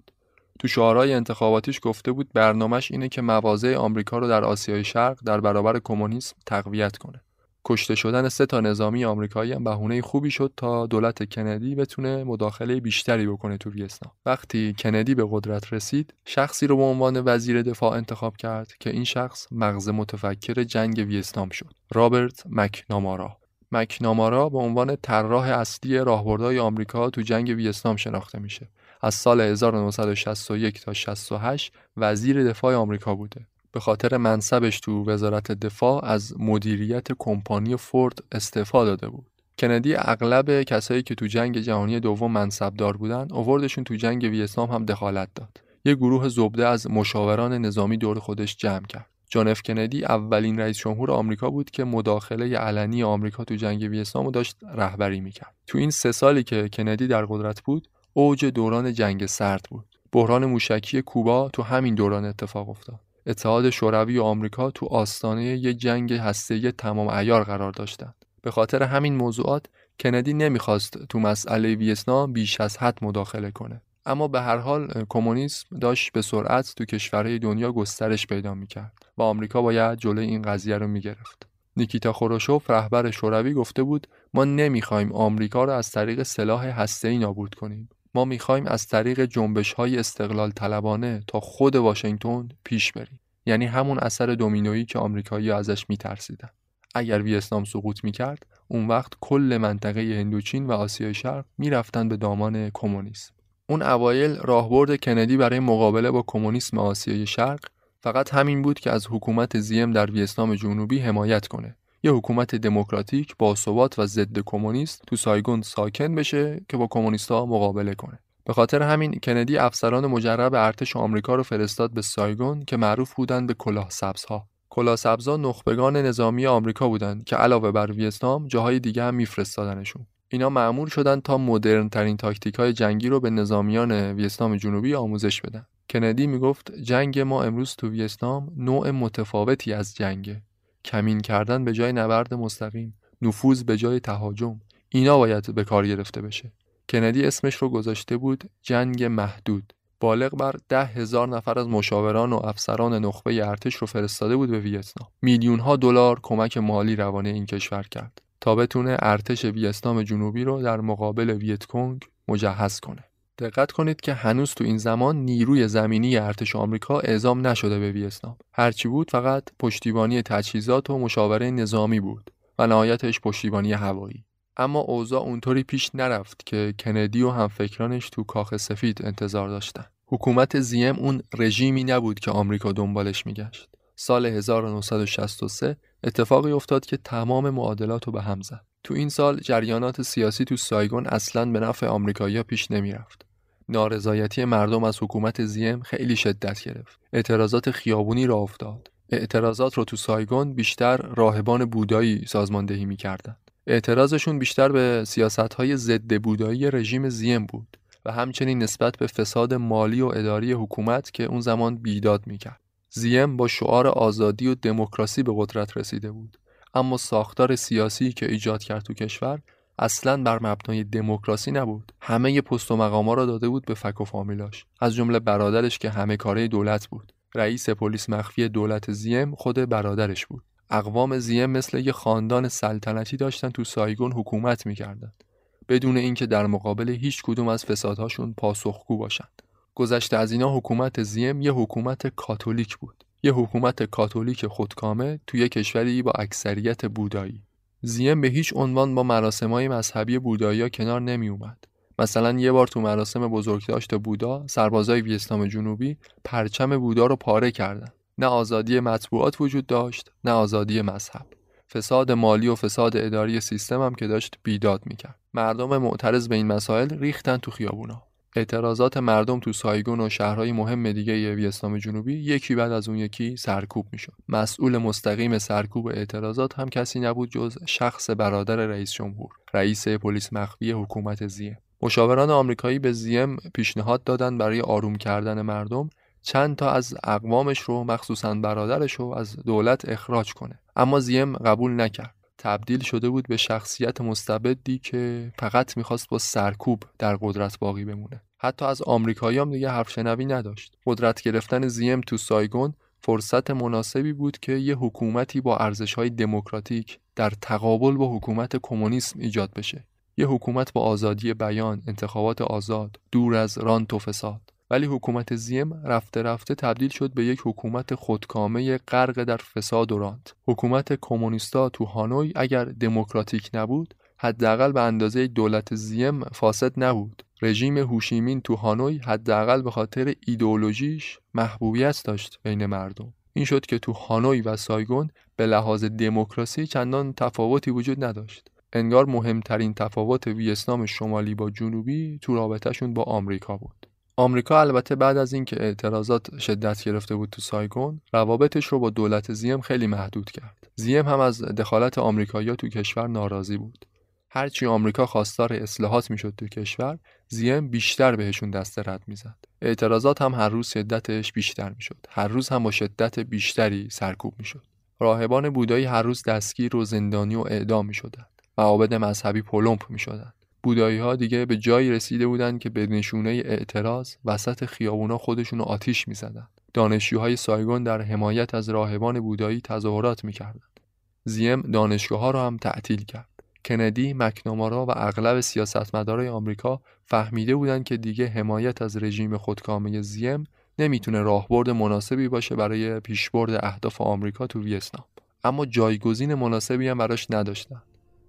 تو شعارهای انتخاباتیش گفته بود برنامهش اینه که مواضع آمریکا رو در آسیای شرق در برابر کمونیسم تقویت کنه. کشته شدن سه تا نظامی آمریکایی هم بهونه خوبی شد تا دولت کندی بتونه مداخله بیشتری بکنه تو ویتنام. وقتی کندی به قدرت رسید، شخصی رو به عنوان وزیر دفاع انتخاب کرد که این شخص مغز متفکر جنگ ویتنام شد. رابرت مکنامارا مکنامارا به عنوان طراح اصلی راهبردهای آمریکا تو جنگ ویتنام شناخته میشه. از سال 1961 تا 68 وزیر دفاع آمریکا بوده. به خاطر منصبش تو وزارت دفاع از مدیریت کمپانی فورد استعفا داده بود. کندی اغلب کسایی که تو جنگ جهانی دوم منصبدار بودن اووردشون تو جنگ ویتنام هم دخالت داد. یه گروه زبده از مشاوران نظامی دور خودش جمع کرد. جان اف کندی اولین رئیس جمهور آمریکا بود که مداخله علنی آمریکا تو جنگ ویتنام داشت رهبری می‌کرد. تو این سه سالی که کندی در قدرت بود، اوج دوران جنگ سرد بود. بحران موشکی کوبا تو همین دوران اتفاق افتاد. اتحاد شوروی و آمریکا تو آستانه یه جنگ هسته‌ای تمام عیار قرار داشتند. به خاطر همین موضوعات کندی نمی‌خواست تو مسئله ویتنام بیش از حد مداخله کنه. اما به هر حال کمونیسم داشت به سرعت تو کشورهای دنیا گسترش پیدا می‌کرد و آمریکا باید جلوی این قضیه رو می‌گرفت. نیکیتا خروشوف رهبر شوروی گفته بود ما نمی‌خوایم آمریکا را از طریق سلاح هسته‌ای نابود کنیم. ما می‌خوایم از طریق جنبش های استقلال طلبانه تا خود واشنگتن پیش بریم. یعنی همون اثر دومینویی که آمریکایی ازش میترسیدن. اگر ویتنام سقوط می‌کرد اون وقت کل منطقه هندوچین و آسیای شرق می‌رفتن به دامان کمونیسم. اون اوایل راهبرد کندی برای مقابله با کمونیسم آسیای شرق فقط همین بود که از حکومت زیم در ویتنام جنوبی حمایت کنه. یه حکومت دموکراتیک با ثبات و ضد کمونیست تو سایگون ساکن بشه که با کمونیستها مقابله کنه. به خاطر همین کندی افسران مجرب ارتش آمریکا رو فرستاد به سایگون که معروف بودند به کلاه سبزها. کلاه سبزها نخبگان نظامی آمریکا بودند که علاوه بر ویتنام جاهای دیگه هم میفرستادنشون. اینا معمول شدن تا مدرن ترین تاکتیک های جنگی رو به نظامیان ویتنام جنوبی آموزش بدن. کندی می‌گفت جنگ ما امروز تو ویتنام نوع متفاوتی از جنگه. کمین کردن به جای نبرد مستقیم، نفوذ به جای تهاجم، اینا باید به کار گرفته بشه. کندی اسمش رو گذاشته بود جنگ محدود. بالغ بر ده هزار نفر از مشاوران و افسران نخبه ارتش رو فرستاده بود به ویتنام میلیون ها دلار کمک مالی روانه این کشور کرد تا بتونه ارتش ویتنام جنوبی رو در مقابل ویتکونگ مجهز کنه. دقت کنید که هنوز تو این زمان نیروی زمینی ارتش آمریکا اعزام نشده به ویتنام. هرچی بود فقط پشتیبانی تجهیزات و مشاوره نظامی بود و نهایتش پشتیبانی هوایی. اما اوضاع اونطوری پیش نرفت که کندی و همفکرانش تو کاخ سفید انتظار داشتن. حکومت زیم اون رژیمی نبود که آمریکا دنبالش میگشت. سال 1963 اتفاقی افتاد که تمام معادلات رو به هم زد. تو این سال جریانات سیاسی تو سایگون اصلا به نفع آمریکایی‌ها پیش نمی‌رفت. نارضایتی مردم از حکومت زیم خیلی شدت گرفت. اعتراضات خیابونی را افتاد. اعتراضات رو تو سایگون بیشتر راهبان بودایی سازماندهی می‌کردند. اعتراضشون بیشتر به سیاستهای ضد بودایی رژیم زیم بود و همچنین نسبت به فساد مالی و اداری حکومت که اون زمان بیداد می‌کرد. زیم با شعار آزادی و دموکراسی به قدرت رسیده بود. اما ساختار سیاسی که ایجاد کرد تو کشور اصلا بر مبنای دموکراسی نبود. همه پست و مقاما را داده بود به فک و فامیلاش. از جمله برادرش که همه کاره دولت بود. رئیس پلیس مخفی دولت زیم خود برادرش بود. اقوام زیم مثل یه خاندان سلطنتی داشتن تو سایگون حکومت می‌کردند بدون اینکه در مقابل هیچ کدوم از فسادهاشون پاسخگو باشند. گذشته از اینا حکومت زیم یه حکومت کاتولیک بود. یه حکومت کاتولیک خودکامه توی کشوری با اکثریت بودایی. زیم به هیچ عنوان با مراسمهای مذهبی بودایی کنار نمی اومد. مثلا یه بار تو مراسم بزرگداشت بودا سربازای ویتنام جنوبی پرچم بودا رو پاره کردن. نه آزادی مطبوعات وجود داشت نه آزادی مذهب. فساد مالی و فساد اداری سیستم هم که داشت بیداد می‌کرد. مردم معترض به این مسائل ریختن تو خیابونا اعتراضات مردم تو سایگون و شهرهای مهم دیگه ویتنام جنوبی یکی بعد از اون یکی سرکوب می‌شد. مسئول مستقیم سرکوب اعتراضات هم کسی نبود جز شخص برادر رئیس جمهور رئیس پلیس مخفی حکومت زیم مشاوران آمریکایی به زیم پیشنهاد دادن برای آروم کردن مردم چند تا از اقوامش رو مخصوصا برادرش رو از دولت اخراج کنه. اما زیم قبول نکرد. تبدیل شده بود به شخصیت مستبدی که فقط می‌خواست با سرکوب در قدرت باقی بمونه. حتی از آمریکایی هم دیگه حرف شنوی نداشت. قدرت گرفتن زیم تو سایگون فرصت مناسبی بود که یه حکومتی با ارزش‌های دموکراتیک در تقابل با حکومت کمونیسم ایجاد بشه. یه حکومت با آزادی بیان، انتخابات آزاد، دور از رانت و فساد. ولی حکومت زیم رفته رفته تبدیل شد به یک حکومت خودکامه غرق در فساد و رانت حکومت کمونیستا تو هانوی اگر دموکراتیک نبود حداقل به اندازه دولت زیم فاسد نبود. رژیم هوشیمین تو هانوی حداقل به خاطر ایدئولوژیش محبوبیت داشت بین مردم. این شد که تو هانوی و سایگون به لحاظ دموکراسی چندان تفاوتی وجود نداشت. انگار مهمترین تفاوت ویتنام شمالی با جنوبی تو رابطهشون با آمریکا بود. آمریکا البته بعد از اینکه اعتراضات شدت گرفته بود تو سایگون روابطش رو با دولت زیم خیلی محدود کرد. زیم هم از دخالت آمریکایی‌ها تو کشور ناراضی بود. هرچی آمریکا خواستار اصلاحات می‌شد تو کشور زیم بیشتر بهشون دست رد می‌زد. اعتراضات هم هر روز شدتش بیشتر می‌شد. هر روز هم با شدت بیشتری سرکوب می‌شد. راهبان بودایی هر روز دستگیر و زندانی و اعدام می‌شدند. معابد مذهبی پلمپ می‌شدند. بودایی ها دیگه به جایی رسیده بودند که به نشونه اعتراض وسط خیابونا خودشون آتیش می‌زدند. دانشجوهای سایگون در حمایت از راهبان بودایی تظاهرات می‌کردند. زیم دانشگاه ها را هم تعطیل کرد. کندی، مکنامارا و اغلب سیاستمدارای آمریکا فهمیده بودند که دیگه حمایت از رژیم خودکامه زیم نمی‌تونه راهبرد مناسبی باشه برای پیشبرد اهداف آمریکا تو ویتنام. اما جایگزین مناسبی هم براش نداشتن.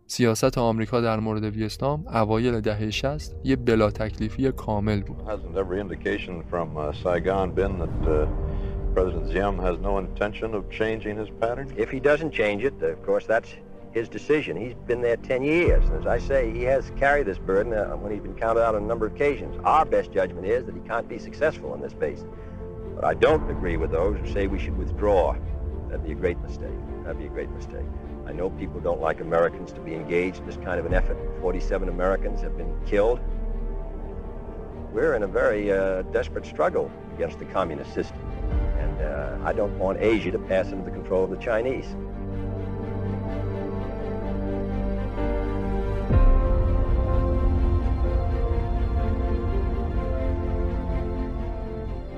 سیاست آمریکا در مورد ویتنام اوایل دهه 60 یه بلا تکلیفی کامل بود. President Ziem has no intention of changing his pattern? If he doesn't change it, of course, that's his decision. He's been there 10 years. And as I say, he has carried this burden uh, when he's been counted out on a number of occasions. Our best judgment is that he can't be successful in this base. But I don't agree with those who say we should withdraw. That'd be a great mistake. That'd be a great mistake. I know people don't like Americans to be engaged in this kind of an effort. 47 Americans have been killed. We're in a very uh, desperate struggle against the communist system. And uh, I don't want Asia to pass into the control of the Chinese.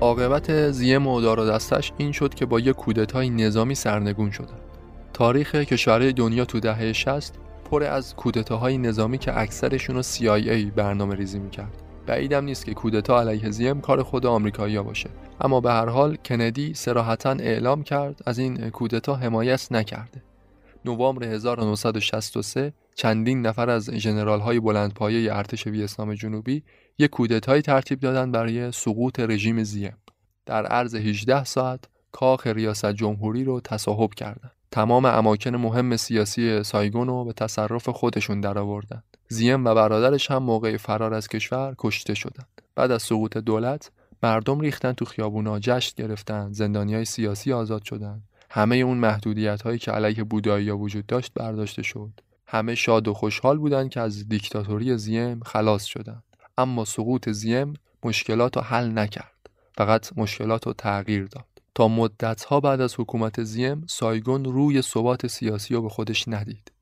عاقبت زیم و دار و دستش این شد که با یک کودتای نظامی سرنگون شدن تاریخ کشورهای دنیا تو دهه 60 پر از کودتاهای نظامی که اکثرشون رو CIA برنامه ریزی می‌کرد. بعیدم نیست که کودتا علیه زیم کار خود آمریکایی‌ها باشه. اما به هر حال کندی سراحتا اعلام کرد از این کودتا حمایت نکرده. نوامبر 1963 چندین نفر از ژنرال های بلندپایه ارتش ویتنام جنوبی یک کودتایی ترتیب دادن برای سقوط رژیم زیم. در عرض 18 ساعت کاخ ریاست جمهوری رو تصاحب کردند تمام اماکن مهم سیاسی سایگون رو به تصرف خودشون درآوردند زیم و برادرش هم موقع فرار از کشور کشته شدند. بعد از سقوط دولت مردم ریختن تو خیابونا جشن گرفتن زندانی های سیاسی آزاد شدند همه اون محدودیت هایی که علیه بودایی وجود داشت برداشته شد. همه شاد و خوشحال بودند که از دیکتاتوری زیم خلاص شدند اما سقوط زیم مشکلات رو حل نکرد. فقط مشکلات رو تغییر داد. تا مدتها بعد از حکومت زیم سایگون روی ثبات سیاسی رو به خودش ندید.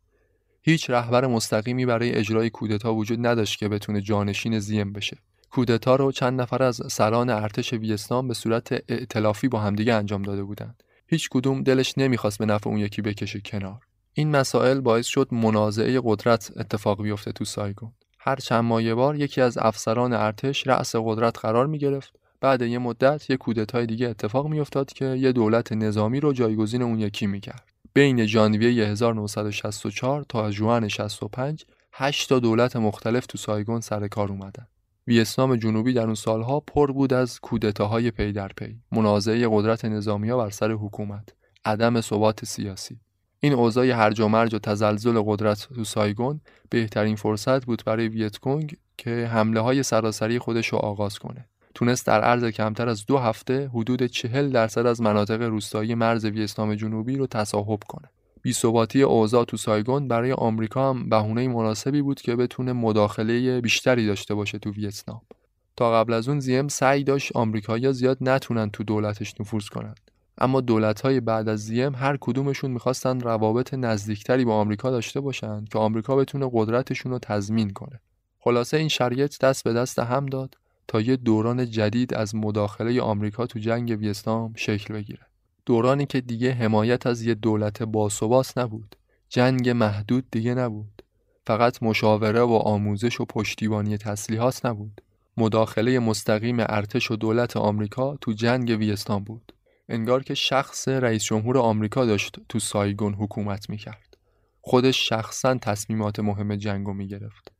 هیچ رهبر مستقیمی برای اجرای کودتا وجود نداشت که بتونه جانشین زیم بشه. کودتا رو چند نفر از سران ارتش ویتنام به صورت ائتلافی با همدیگه انجام داده بودند. هیچ کدوم دلش نمی‌خواست به نفع اون یکی بکشه کنار. این مسائل باعث شد منازعه قدرت اتفاق بیفته تو سایگون. هر چند ماه بار یکی از افسران ارتش رأس قدرت قرار می گرفت بعد یه مدت یه کودتای دیگه اتفاق میافتاد که یه دولت نظامی رو جایگزین اون یکی می‌کرد. بین ژانویه 1964 تا ژوئن 65 8 تا دولت مختلف تو سایگون سر کار اومدن. ویتنام جنوبی در اون سالها پر بود از کودتاهای پی در پی. منازعه قدرت نظامی ها بر سر حکومت. عدم ثبات سیاسی. این اوضاع هرج و مرج و تزلزل قدرت تو سایگون بهترین فرصت بود برای ویتکونگ که حمله های سراسری خودش رو آغاز کنه. تونست در عرض کمتر از دو هفته حدود چهل درصد از مناطق روستایی مرز ویتنام جنوبی رو تصاحب کنه. بیثباتی اوضاع تو سایگون برای آمریکا هم بهونه مناسبی بود که بتونه مداخله بیشتری داشته باشه تو ویتنام. تا قبل از اون زیم سعی داشت آمریکایی‌ها زیاد نتونن تو دولتش نفوذ کنند. اما دولت‌های بعد از زیم هر کدومشون می‌خواستن روابط نزدیکتری با آمریکا داشته باشند که آمریکا بتونه قدرتشون رو تضمین کنه. خلاصه این شرایط دست به دست هم داد تا یه دوران جدید از مداخله آمریکا تو جنگ ویتنام شکل بگیره. دورانی که دیگه حمایت از یه دولت باثبات نبود. جنگ محدود دیگه نبود. فقط مشاوره و آموزش و پشتیبانی تسلیحات نبود. مداخله مستقیم ارتش و دولت آمریکا تو جنگ ویتنام بود. انگار که شخص رئیس جمهور آمریکا داشت تو سایگون حکومت می‌کرد. خودش شخصا تصمیمات مهم جنگ رو می‌گرفت.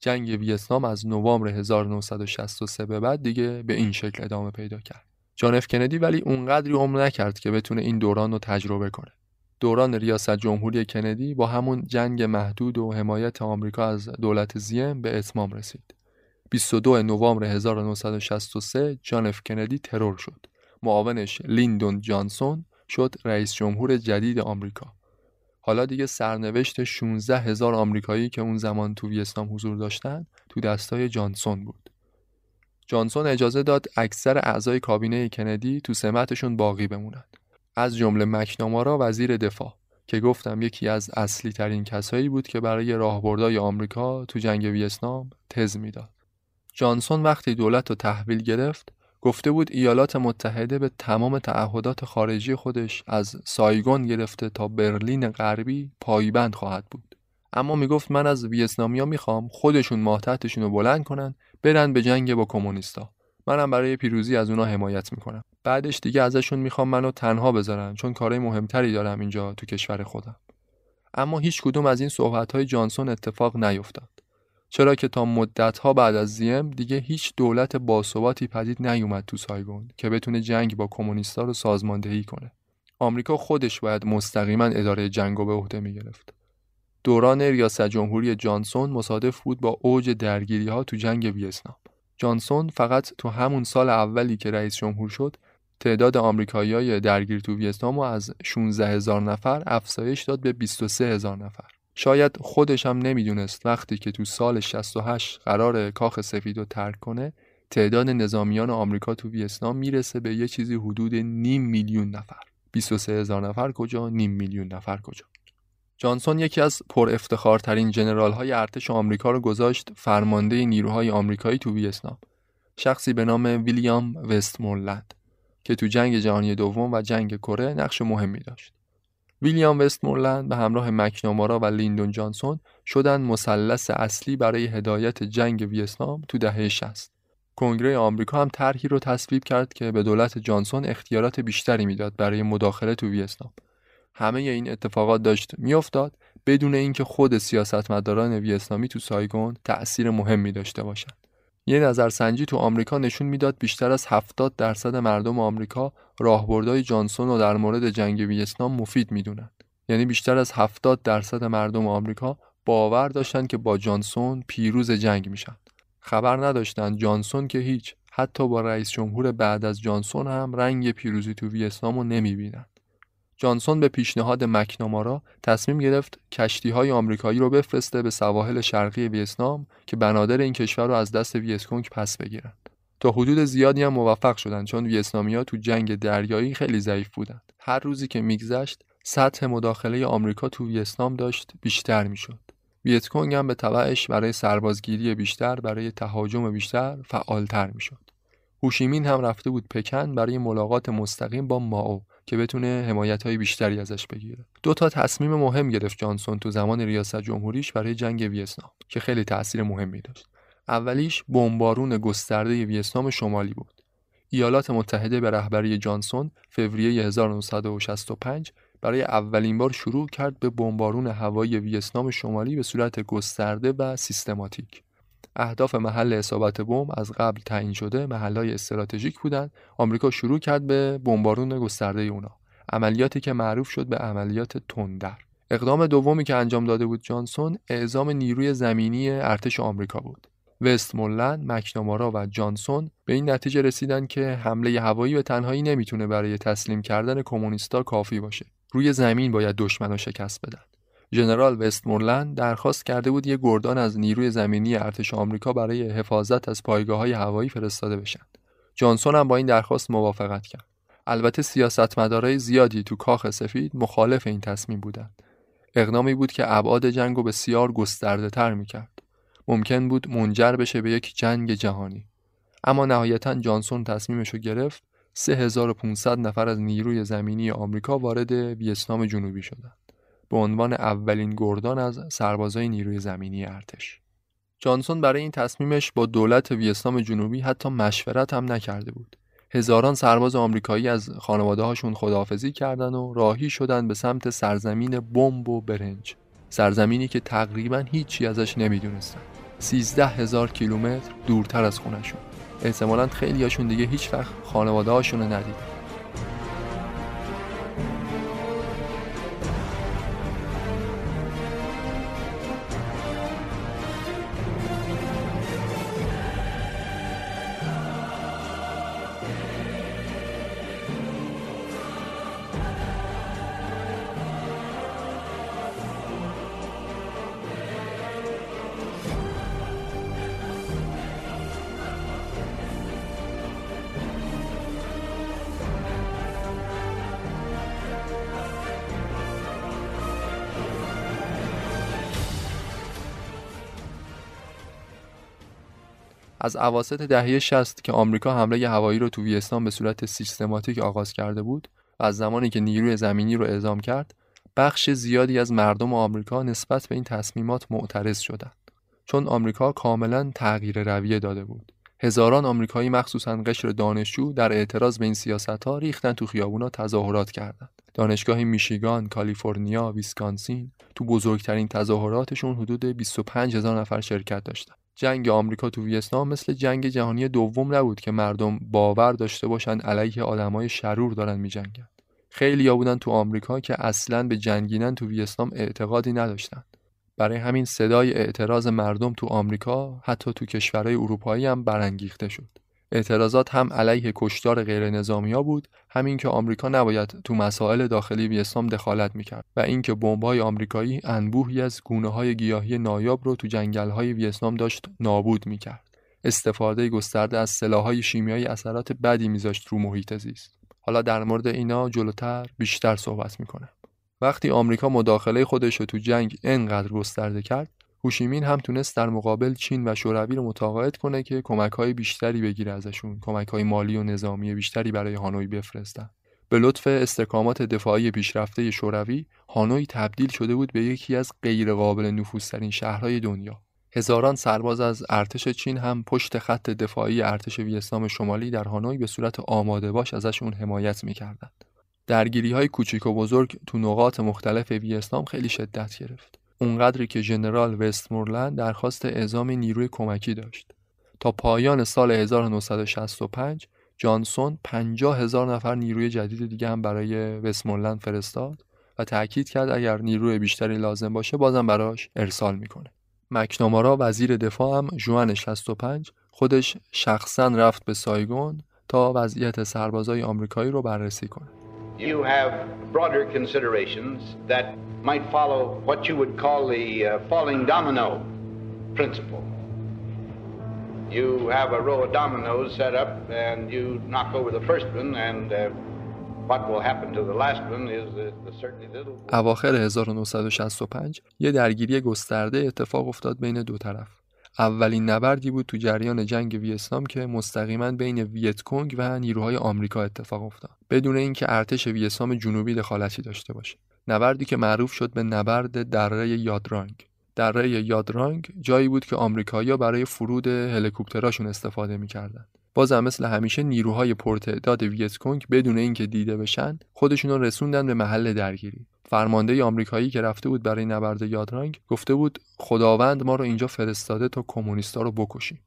جنگ ویتنام از نوامبر 1963 به بعد دیگه به این شکل ادامه پیدا کرد. جان اف کندی ولی اونقدری عمر نکرد که بتونه این دوران رو تجربه کنه. دوران ریاست جمهوری کندی با همون جنگ محدود و حمایت آمریکا از دولت زیِم به اتمام رسید. 22 نوامبر 1963 جان اف کندی ترور شد. معاونش لیندون جانسون شد رئیس جمهور جدید آمریکا. حالا دیگه سرنوشت 16 هزار آمریکایی که اون زمان تو ویتنام حضور داشتن تو دستای جانسون بود. جانسون اجازه داد اکثر اعضای کابینه کندی تو سمتشون باقی بمونند. از جمله مکنامارا وزیر دفاع که گفتم یکی از اصلی ترین کسایی بود که برای راهبردای آمریکا تو جنگ ویتنام تز می‌داد. جانسون وقتی دولت رو تحویل گرفت گفته بود ایالات متحده به تمام تعهدات خارجی خودش از سایگون گرفته تا برلین غربی پایبند خواهد بود. اما می‌گفت من از ویتنامیا می‌خوام خودشون ماهتتشون رو بلند کنن برن به جنگ با کمونیستا. منم برای پیروزی از اونا حمایت می‌کنم. بعدش دیگه ازشون می‌خوام منو تنها بذارن چون کارهای مهمتری دارم اینجا تو کشور خودم. اما هیچ کدوم از این صحبت های جانسون اتفاق نیفتاد. چرا که تا مدتها بعد از زیم دیگه هیچ دولت باثباتی پدید نیومد تو سایگون که بتونه جنگ با کمونیستا رو سازماندهی کنه. آمریکا خودش باید مستقیما اداره جنگ رو به عهده می‌گرفت. دوران ریاست جمهوری جانسون مصادف بود با اوج درگیری ها تو جنگ ویتنام. جانسون فقط تو همون سال اولی که رئیس جمهور شد تعداد آمریکایی‌های درگیر تو ویتنام رو از 16 هزار نفر افزایش داد به 23 هزار نفر. شاید خودش هم نمی‌دونست وقتی که تو سال 68 قرار کاخ سفید رو ترک کنه تعداد نظامیان آمریکا تو ویتنام می‌رسه به یه چیزی حدود نیم میلیون نفر. 23 هزار نفر کجا؟ نیم میلیون نفر کجا؟ جانسون یکی از پر افتخارترین جنرال های ارتش آمریکا رو گذاشت فرمانده نیروهای آمریکایی تو ویتنام. شخصی به نام ویلیام وستمورلند که تو جنگ جهانی دوم و جنگ کره نقش مهمی داشت. ویلیام وستمورلند به همراه مکنامارا و لیندون جانسون شدن مثلث اصلی برای هدایت جنگ ویتنام تو دهه 60. کنگره آمریکا هم طرحی رو تصویب کرد که به دولت جانسون اختیارات بیشتری می‌داد برای مداخله تو ویتنام. همه این اتفاقات داشت میافتاد بدون اینکه خود سیاستمداران ویتنامی تو سایگون تأثیر مهمی داشته باشند. یه نظرسنجی تو آمریکا نشون می‌داد بیشتر از 70 درصد مردم آمریکا راهبردهای جانسون رو در مورد جنگ ویتنام مفید می‌دونن. یعنی بیشتر از 70 درصد مردم آمریکا باور داشتن که با جانسون پیروز جنگ میشن. خبر نداشتن جانسون که هیچ حتی با رئیس جمهور بعد از جانسون هم رنگ پیروزی تو ویتنام رو نمی‌بینن. جانسون به پیشنهاد مکنامارا تصمیم گرفت کشتی های آمریکایی رو بفرسته به سواحل شرقی ویتنام که بنادر این کشور رو از دست ویتکونگ پس بگیرن. تا حدود زیادی هم موفق شدن چون ویتنامیا تو جنگ دریایی خیلی ضعیف بودند. هر روزی که میگذشت سطح مداخله آمریکا تو ویتنام داشت بیشتر می‌شد. ویتکونگ هم به تبعش برای سربازگیری بیشتر برای تهاجم بیشتر فعالتر می‌شد. هوشیمین هم رفته بود پکن برای ملاقات مستقیم با ماو که بتونه حمایت های بیشتری ازش بگیره دو تا تصمیم مهم گرفت جانسون تو زمان ریاست جمهوریش برای جنگ ویتنام که خیلی تاثیر مهمی داشت اولیش بمبارون گسترده ویتنام شمالی بود. ایالات متحده به رهبری جانسون فوریه 1965 برای اولین بار شروع کرد به بمبارون هوایی ویتنام شمالی به صورت گسترده و سیستماتیک. اهداف محل اصابت بمب از قبل تعیین شده محلهای استراتژیک بودند. آمریکا شروع کرد به بمبارون گسترده اونا. عملیاتی که معروف شد به عملیات تندر. اقدام دومی که انجام داده بود جانسون اعزام نیروی زمینی ارتش آمریکا بود. وستمولند، مکنامارا و جانسون به این نتیجه رسیدن که حمله هوایی به تنهایی نمی‌تونه برای تسلیم کردن کمونیستا کافی باشه. روی زمین باید دشمن شکست بدن. ژنرال وستمورلند درخواست کرده بود یک گردان از نیروی زمینی ارتش آمریکا برای حفاظت از پایگاه های هوایی فرستاده بشن. جانسون هم با این درخواست موافقت کرد. البته سیاستمدارای زیادی تو کاخ سفید مخالف این تصمیم بودند. اقدامی بود که ابعاد جنگ رو بسیار گسترده تر می‌کرد. ممکن بود منجر بشه به یک جنگ جهانی. اما نهایتا جانسون تصمیمش رو گرفت 3500 نفر از نیروی زمینی آمریکا وارد ویتنام جنوبی شدند. به عنوان اولین گردان از سربازای نیروی زمینی ارتش. جانسون برای این تصمیمش با دولت ویتنام جنوبی حتی مشورت هم نکرده بود. هزاران سرباز آمریکایی از خانواده هاشون خداحافظی کردن و راهی شدن به سمت سرزمین بمب و برنج. سرزمینی که تقریبا هیچی ازش نمی‌دونستن. سیزده هزار کیلومتر دورتر از خونشون. احتمالا خیلی هاشون دیگه هیچ وقت خانواده هاشون رو ندیدن. از اواسط دهه 60 که آمریکا حمله هوایی رو تو ویتنام به صورت سیستماتیک آغاز کرده بود و از زمانی که نیروی زمینی رو اعزام کرد بخش زیادی از مردم آمریکا نسبت به این تصمیمات معترض شدند. چون آمریکا کاملا تغییر رویه داده بود. هزاران آمریکایی مخصوصا قشر دانشجو در اعتراض به این سیاست ها ریختن تو خیابونا تظاهرات کردند. دانشگاه میشیگان، کالیفرنیا، ویسکانسین تو بزرگترین تظاهراتشون حدود 25 هزار نفر شرکت داشتند. جنگ آمریکا تو ویتنام مثل جنگ جهانی دوم نبود که مردم باور داشته باشن علیه آدمای شرور دارن میجنگن. خیلی بودن تو آمریکا که اصلا به جنگیدن تو ویتنام اعتقادی نداشتن. برای همین صدای اعتراض مردم تو آمریکا حتی تو کشورهای اروپایی هم برانگیخته شد. اعتراضات هم علیه کشتار غیر نظامی ها بود همین که آمریکا نباید تو مسائل داخلی ویتنام دخالت می‌کرد و اینکه بمب‌های آمریکایی انبوهی از گونه های گیاهی نایاب رو تو جنگل‌های ویتنام داشت نابود می‌کرد. استفاده گسترده از سلاح‌های شیمیایی اثرات بدی میذاشت رو محیط زیست. حالا در مورد اینا جلوتر بیشتر صحبت می‌کنم. وقتی آمریکا مداخله خودش رو تو جنگ انقدر گسترده کرد هوشیمین هم تونست در مقابل چین و شوروی رو متقاعد کنه که کمک های بیشتری بگیره ازشون کمک های مالی و نظامی بیشتری برای هانوی بفرستن به لطف استحکامات دفاعی پیشرفته شوروی هانوی تبدیل شده بود به یکی از غیرقابل نفوذترین شهرهای دنیا هزاران سرباز از ارتش چین هم پشت خط دفاعی ارتش ویتنام شمالی در هانوی به صورت آماده باش ازشون حمایت می‌کردند. درگیری های کوچیک و بزرگ تو نقاط مختلف ویتنام خیلی شدت گرفت. اونقدری که ژنرال وستمورلند درخواست اعزام نیروی کمکی داشت. تا پایان سال 1965 جانسون 50 هزار نفر نیروی جدید دیگه هم برای وستمورلند فرستاد و تأکید کرد اگر نیروی بیشتری لازم باشه بازم براش ارسال می‌کنه. مکنامارا وزیر دفاع هم جوان 65 خودش شخصا رفت به سایگون تا وضعیت سربازای آمریکایی رو بررسی کنه. You have broader considerations that might follow what you would call the uh, falling domino principle. You have a row of dominoes set up and you knock over the first one and uh, اواخر 1965 یه درگیری گسترده اتفاق افتاد بین دو طرف. اولین نبردی بود تو جریان جنگ ویتنام که مستقیما بین ویتکونگ و نیروهای آمریکا اتفاق افتاد. بدون اینکه ارتش ویتنام جنوبی دخالتی داشته باشه. نبردی که معروف شد به نبرد دره یادرانگ دره یادرانگ جایی بود که آمریکایی‌ها برای فرود هلیکوپتراشون استفاده می‌کردند بازم مثل همیشه نیروهای پرتعداد ویتکونگ بدون اینکه دیده بشن خودشون رسوندن به محل درگیری. فرمانده آمریکایی که رفته بود برای نبرد یادرانگ گفته بود خداوند ما رو اینجا فرستاده تا کمونیستا رو بکشیم.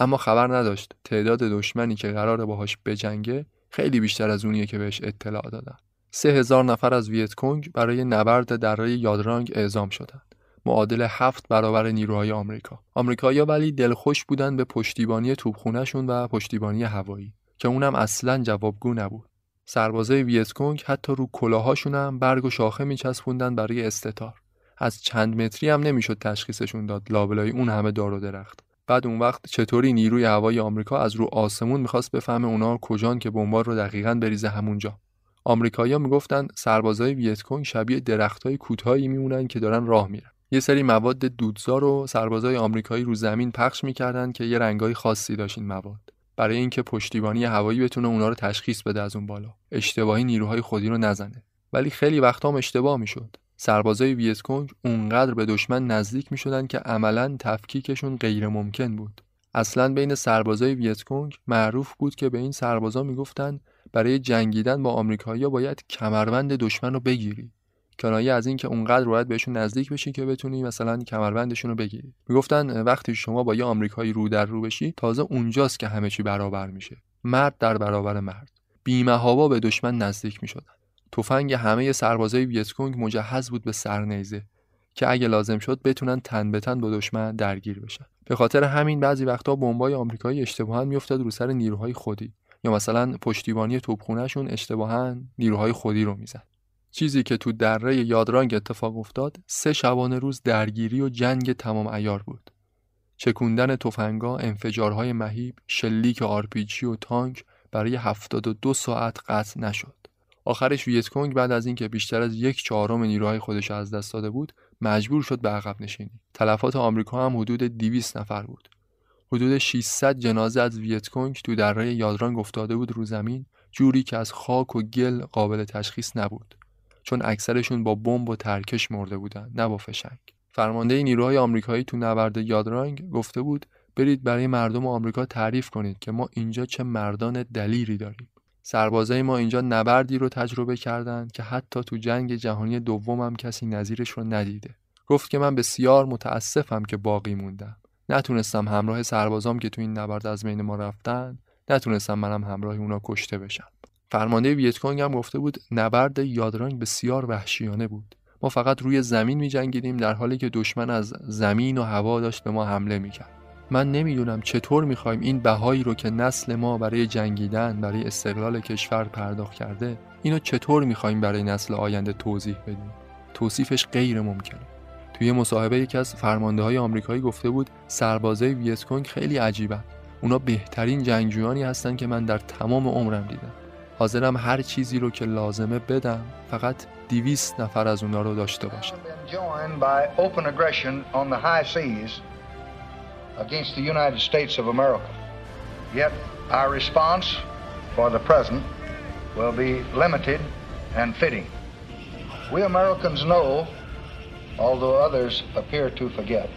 اما خبر نداشت تعداد دشمنی که قرار باهاش بجنگه خیلی بیشتر از اونیه که بهش اطلاع دادن. سه هزار نفر از ویتکونگ برای نبرد دره یادرانگ اعزام شدند. معادل هفت برابر نیروهای آمریکا. آمریکایی‌ها ولی دلخوش بودن به پشتیبانی توپخونهشون و پشتیبانی هوایی که اونم اصلا جوابگو نبود. سربازای ویتکونگ حتی رو کلاهاشون هم برگ و شاخه میچسبوندن برای استتار. از چند متری هم نمی‌شد تشخیصشون داد لابلای اون همه دار و درخت. بعد اون وقت چطوری نیروی هوایی آمریکا از رو آسمون می‌خواست بفهمه اونا کجان که بمبار رو دقیقا بریزه همونجا. آمریکایی‌ها می‌گفتن سربازای ویتکونگ شبیه درختای کوتاهی میمونن که دارن راه میرن. یه سری مواد دودزار رو سربازای آمریکایی رو زمین پخش می‌کردن که یه رنگای خاصی داشت این مواد. برای اینکه پشتیبانی هوایی بتونه اونا رو تشخیص بده از اون بالا. اشتباهی نیروهای خودی رو نزنه. ولی خیلی وقتا هم اشتباه می‌شد. سربازای ویتکونگ اونقدر به دشمن نزدیک می‌شدن که عملا تفکیکشون غیر ممکن بود. اصلا بین سربازای ویتکونگ معروف بود که به این سربازا می‌گفتن برای جنگیدن با آمریکایی‌ها باید کمربند دشمن رو بگیری. کنایه از اینکه اونقدر باید بهشون نزدیک بشی که بتونی مثلا کمربندشون رو بگیری. می‌گفتن وقتی شما با یه آمریکایی رو در رو بشی تازه اونجاست که همه چی برابر میشه. مرد در برابر مرد. بیمهابا به دشمن نزدیک می‌شدن. تفنگ همه سربازای ویتکونگ مجهز بود به سرنیزه که اگه لازم شد بتونن تن به تن با دشمن درگیر بشن. به خاطر همین بعضی وقتا بمبای آمریکایی اشتباها میافتاد رو سر نیروهای خودی. یا مثلا پشتیبانی توپخونهشون اشتباها نیروهای خودی رو می‌زد. چیزی که تو دره یادرانگ اتفاق افتاد سه شبانه روز درگیری و جنگ تمام عیار بود. چکوندن تفنگا، انفجارهای مهیب، شلیک آرپیجی و تانک برای 72 ساعت قطع نشد. آخرش ویتکونگ بعد از اینکه بیشتر از یک چهارم نیروهای خودش از دست داده بود، مجبور شد به عقب نشینی. تلفات آمریکا هم حدود 200 نفر بود. حدود 600 جنازه از ویتکونگ تو دره یادرانگ افتاده بود رو زمین، جوری که از خاک و گل قابل تشخیص نبود. چون اکثرشون با بمب و ترکش مرده بودن نه با فشنگ. فرمانده نیروهای آمریکایی تو نبرد یادرانگ گفته بود برید برای مردم آمریکا تعریف کنید که ما اینجا چه مردان دلیری داریم. سربازای ما اینجا نبردی رو تجربه کردند که حتی تو جنگ جهانی دوم هم کسی نظیرش رو ندیده. گفت که من بسیار متاسفم که باقی موندم. نتونستم همراه سربازام که تو این نبرد از بین ما رفتن نتونستم منم همراه اونا کشته بشم. فرمانده ویتکونگ هم گفته بود نبرد یادرانگ بسیار وحشیانه بود. ما فقط روی زمین می جنگیدیم در حالی که دشمن از زمین و هوا داشت به ما حمله می کرد. من نمی‌دونم چطور می‌خوایم این بهایی رو که نسل ما برای جنگیدن برای استقلال کشور پرداخت کرده اینو چطور می‌خوایم برای نسل آینده توضیح بدیم؟ توصیفش غیر ممکنه توی مصاحبه یکی از فرمانده های آمریکایی گفته بود سربازای ویتکونگ خیلی عجیبن اونا بهترین جنگجویانی هستن که من در تمام عمرم دیدم. حاضرم هر چیزی رو که لازمه بدم فقط دیویست نفر از اونا رو داشته باشم. We Americans know, although others appear to forget,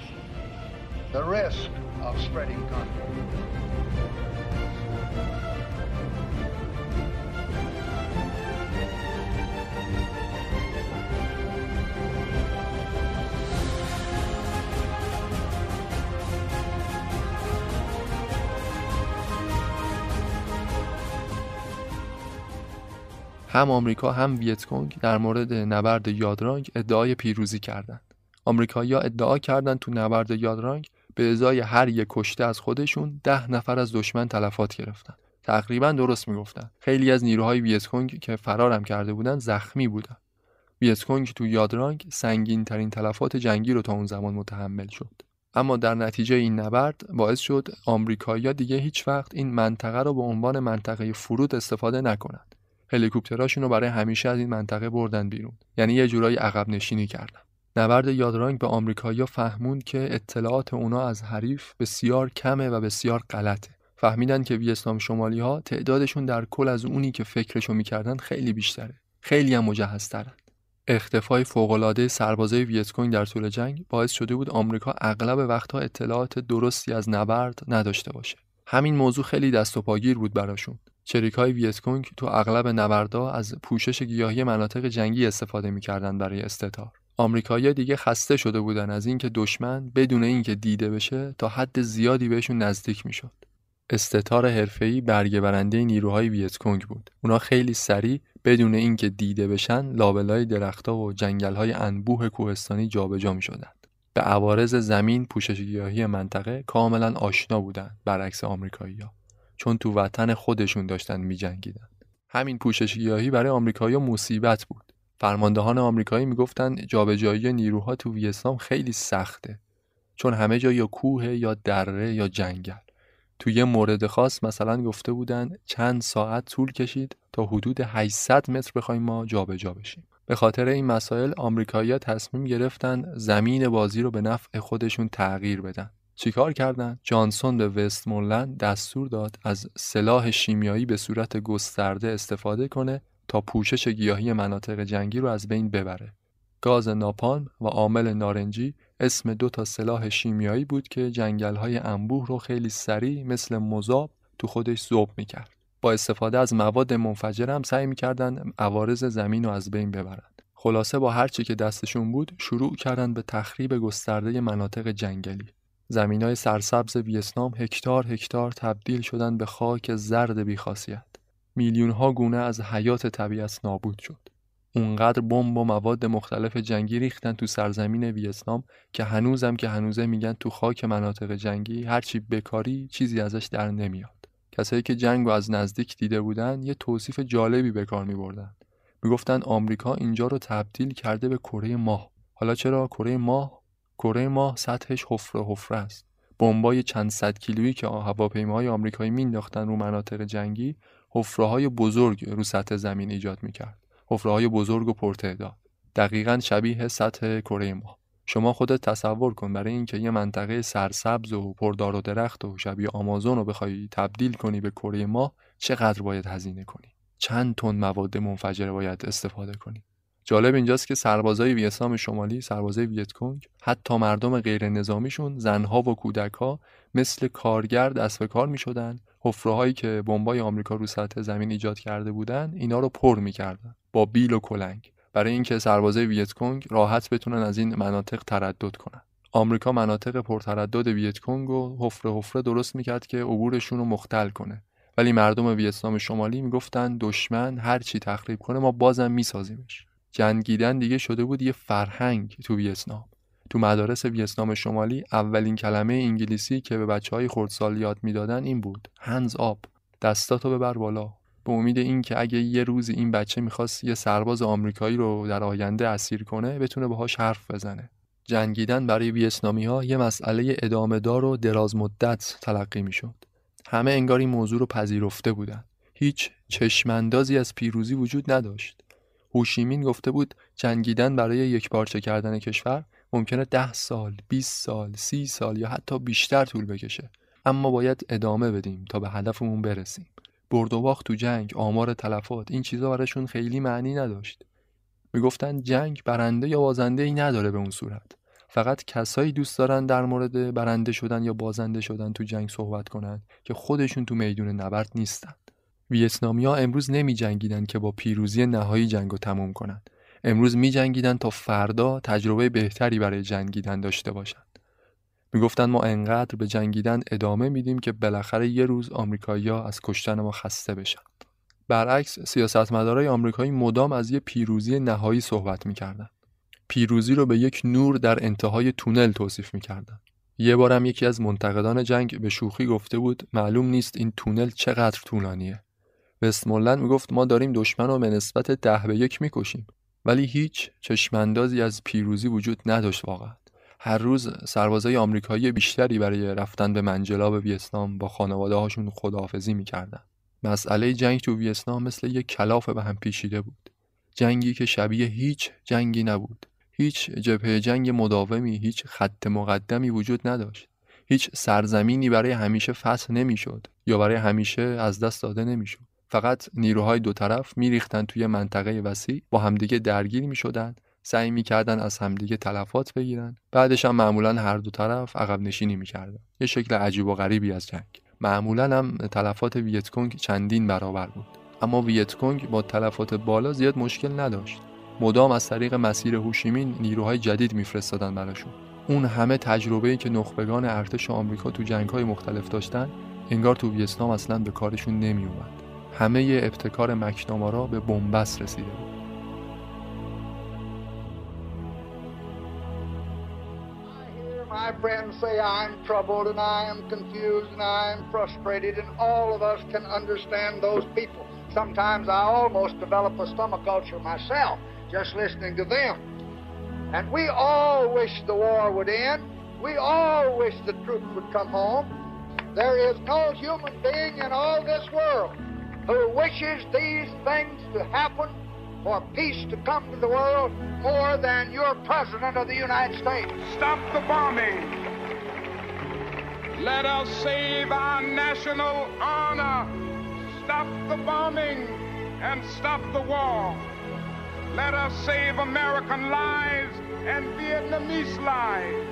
the risk of spreading conflict. هم آمریکا هم ویتکونگ در مورد نبرد یادرانگ ادعای پیروزی کردند. آمریکایی‌ها ادعا کردند تو نبرد یادرانگ به ازای هر یک کشته از خودشون ده نفر از دشمن تلفات گرفتن. تقریبا درست می‌گفتن. خیلی از نیروهای ویتکونگ که فرارم کرده بودند زخمی بودن. ویتکونگ تو یادرانگ سنگین ترین تلفات جنگی رو تا اون زمان متحمل شد. اما در نتیجه این نبرد باعث شد آمریکایی‌ها دیگه هیچ وقت این منطقه رو به عنوان منطقه فرود استفاده نکنند. هلیکوپتراشون رو برای همیشه از این منطقه بردن بیرون. یعنی یه جورایی عقب نشینی کردن. نبرد یادرانگ به آمریکایی‌ها فهموند که اطلاعات اونا از حریف بسیار کمه و بسیار غلطه. فهمیدن که ویتنام شمالی ها تعدادشون در کل از اونی که فکرشو می‌کردن خیلی بیشتره. خیلی هم مجهزترن. اختفای فوقالعاده سربازای ویتکونگ در طول جنگ باعث شده بود آمریکا اغلب وقتها اطلاعات درستی از نبرد نداشته باشه. همین موضوع خیلی دست و پاگیر بود براشون. های ویتکونگ تو اغلب نبردا از پوشش گیاهی مناطق جنگی استفاده می‌کردن برای استتار. آمریکایی‌ها دیگه خسته شده بودن از اینکه دشمن بدون اینکه دیده بشه تا حد زیادی بهشون نزدیک می‌شد. استتار حرفه‌ای برگه برنده نیروهای ویتکونگ بود. اونا خیلی سریع بدون اینکه دیده بشن لابلای درختها و جنگل‌های انبوه کوهستانی جابجا می‌شدند. به عوارض زمین پوشش گیاهی منطقه کاملا آشنا بودند برعکس آمریکایی‌ها. چون تو وطن خودشون داشتن میجنگیدن. همین پوشش گیاهی برای آمریکایی‌ها مصیبت بود. فرماندهان آمریکایی می‌گفتن جابجایی نیروها تو ویتنام خیلی سخته. چون همه جا یا کوه یا دره یا جنگل. تو یه مورد خاص مثلا گفته بودن چند ساعت طول کشید تا حدود 800 متر بخوایم ما جابجا جا بشیم. به خاطر این مسائل آمریکایی‌ها تصمیم گرفتن زمین بازی رو به نفع خودشون تغییر بدن. چیکار کردن؟ جانسون به وستمونلند دستور داد از سلاح شیمیایی به صورت گسترده استفاده کنه تا پوشش گیاهی مناطق جنگی رو از بین ببره. گاز ناپان و عامل نارنجی اسم دو تا سلاح شیمیایی بود که جنگل های انبوه رو خیلی سریع مثل مذاب تو خودش ذوب می‌کرد. با استفاده از مواد منفجر هم سعی می‌کردن عوارض زمین رو از بین ببرند. خلاصه با هرچی که دستشون بود شروع کردن به تخریب گسترده مناطق جنگلی. زمین های سرسبز ویتنام هکتار هکتار تبدیل شدن به خاک زرد بیخاصیت. میلیون ها گونه از حیات طبیعت نابود شد. اونقدر بمب و مواد مختلف جنگی ریختن تو سرزمین ویتنام که هنوزم که هنوزه میگن تو خاک مناطق جنگی هرچی بکاری چیزی ازش در نمیاد. کسایی که جنگ و از نزدیک دیده بودن یه توصیف جالبی به کار میبردن. می‌گفتن آمریکا اینجا رو تبدیل کرده به کره ماه. حالا چرا کره ماه کره ماه سطحش حفره حفره است. بمبای چند صد کیلویی که هواپیماهای آمریکایی مینداختن رو مناطق جنگی حفره های بزرگ رو سطح زمین ایجاد می‌کرد. حفره های بزرگ و پرتعداد. دقیقا شبیه سطح کره ماه. شما خودت تصور کن برای اینکه یه منطقه سرسبز و پردار و درخت و شبیه آمازون رو بخوای تبدیل کنی به کره ماه چقدر باید هزینه کنی؟ چند تن مواد منفجره باید استفاده کنی؟ جالب اینجاست که سربازای ویتنام شمالی سربازای ویتکونگ حتی مردم غیر نظامیشون زنها و کودکها مثل کارگر دست به کار می‌شدن. حفره که بمبای آمریکا رو سطح زمین ایجاد کرده بودن اینا رو پر می‌کردن با بیل و کلنگ. برای اینکه سربازای ویتکونگ راحت بتونن از این مناطق تردد کنن. آمریکا مناطق پرتردد ویتکونگ و حفره حفره درست می‌کرد که عبورشون رو مختل کنه. ولی مردم ویتنام شمالی می‌گفتن دشمن هر چی تخریب کنه ما بازم میسازیمش. جنگیدن دیگه شده بود یه فرهنگ تو ویتنام. تو مدارس ویتنام شمالی اولین کلمه انگلیسی که به بچه های خردسال یاد می‌دادن این بود. هنز آب دستاتو ببر بالا. به امید اینکه اگه یه روز این بچه می‌خواست یه سرباز آمریکایی رو در آینده اسیر کنه بتونه باهاش حرف بزنه. جنگیدن برای ویتنامی ها یه مسئله ادامه دار و دراز مدت تلقی می‌شد. همه انگار این موضوع رو پذیرفته بودن. هیچ چشماندازی از پیروزی وجود نداشت. هوشیمین گفته بود جنگیدن برای یک پارچه کردن کشور ممکنه ده سال، 20 سال، سی سال یا حتی بیشتر طول بکشه. اما باید ادامه بدیم تا به هدفمون برسیم. برد و باخت تو جنگ آمار تلفات این چیزا براشون خیلی معنی نداشت. می‌گفتن جنگ برنده یا بازنده ای نداره به اون صورت. فقط کسایی دوست دارن در مورد برنده شدن یا بازنده شدن تو جنگ صحبت کنن که خودشون تو میدون نبرد نیستن. ویتنامیا امروز نمی جنگیدن که با پیروزی نهایی جنگ رو تموم کنن. امروز می جنگیدن تا فردا تجربه بهتری برای جنگیدن داشته باشن. می‌گفتن ما انقدر به جنگیدن ادامه میدیم که بالاخره یه روز آمریکایی‌ها از کشتن ما خسته بشن. برعکس سیاستمدارای آمریکایی مدام از یه پیروزی نهایی صحبت می‌کردن. پیروزی رو به یک نور در انتهای تونل توصیف می‌کردن. یه بارم یکی از منتقدان جنگ به شوخی گفته بود معلوم نیست این تونل چقدر طولانیه. وستمولند می‌گفت ما داریم دشمن رو به نسبت ده به یک می‌کشیم. ولی هیچ چشماندازی از پیروزی وجود نداشت واقعا. هر روز سربازای آمریکایی بیشتری برای رفتن به منجلاب ویتنام با خانواده هاشون خداحافظی می‌کردن. مسئله جنگ تو ویتنام مثل یک کلاف به هم پیچیده بود. جنگی که شبیه هیچ جنگی نبود. هیچ جبهه جنگ مداومی هیچ خط مقدمی وجود نداشت. هیچ سرزمینی برای همیشه فصل نمی‌شد یا برای همیشه از دست داده نمی‌شد. فقط نیروهای دو طرف میریختن توی منطقه وسیع با همدیگه درگیر می‌شدن سعی می‌کردن از همدیگه تلفات بگیرن. بعدش هم معمولا هر دو طرف عقب نشینی می‌کردن. یه شکل عجیب و غریبی از جنگ. معمولا هم تلفات ویتکونگ چندین برابر بود. اما ویتکونگ با تلفات بالا زیاد مشکل نداشت. مدام از طریق مسیر هوشیمین نیروهای جدید میفرستادن براشون. اون همه تجربه‌ای که نخبگان ارتش آمریکا تو جنگ‌های مختلف داشتن انگار تو ویتنام اصلا به کارشون نمیومد همه ابتکار مکنامارا به بنبست رسیده بود my friends say I'm troubled and I am confused and I am frustrated, and all of us can understand those people. Sometimes I almost develop a stomach ulcer myself just listening to them. And we all wish the war would end. We all wish the troops would come home. There is no human being in all this world who wishes these things to happen for peace to come to the world more than your President of the United States. Stop the bombing. Let us save our national honor. Stop the bombing and stop the war. Let us save American lives and Vietnamese lives.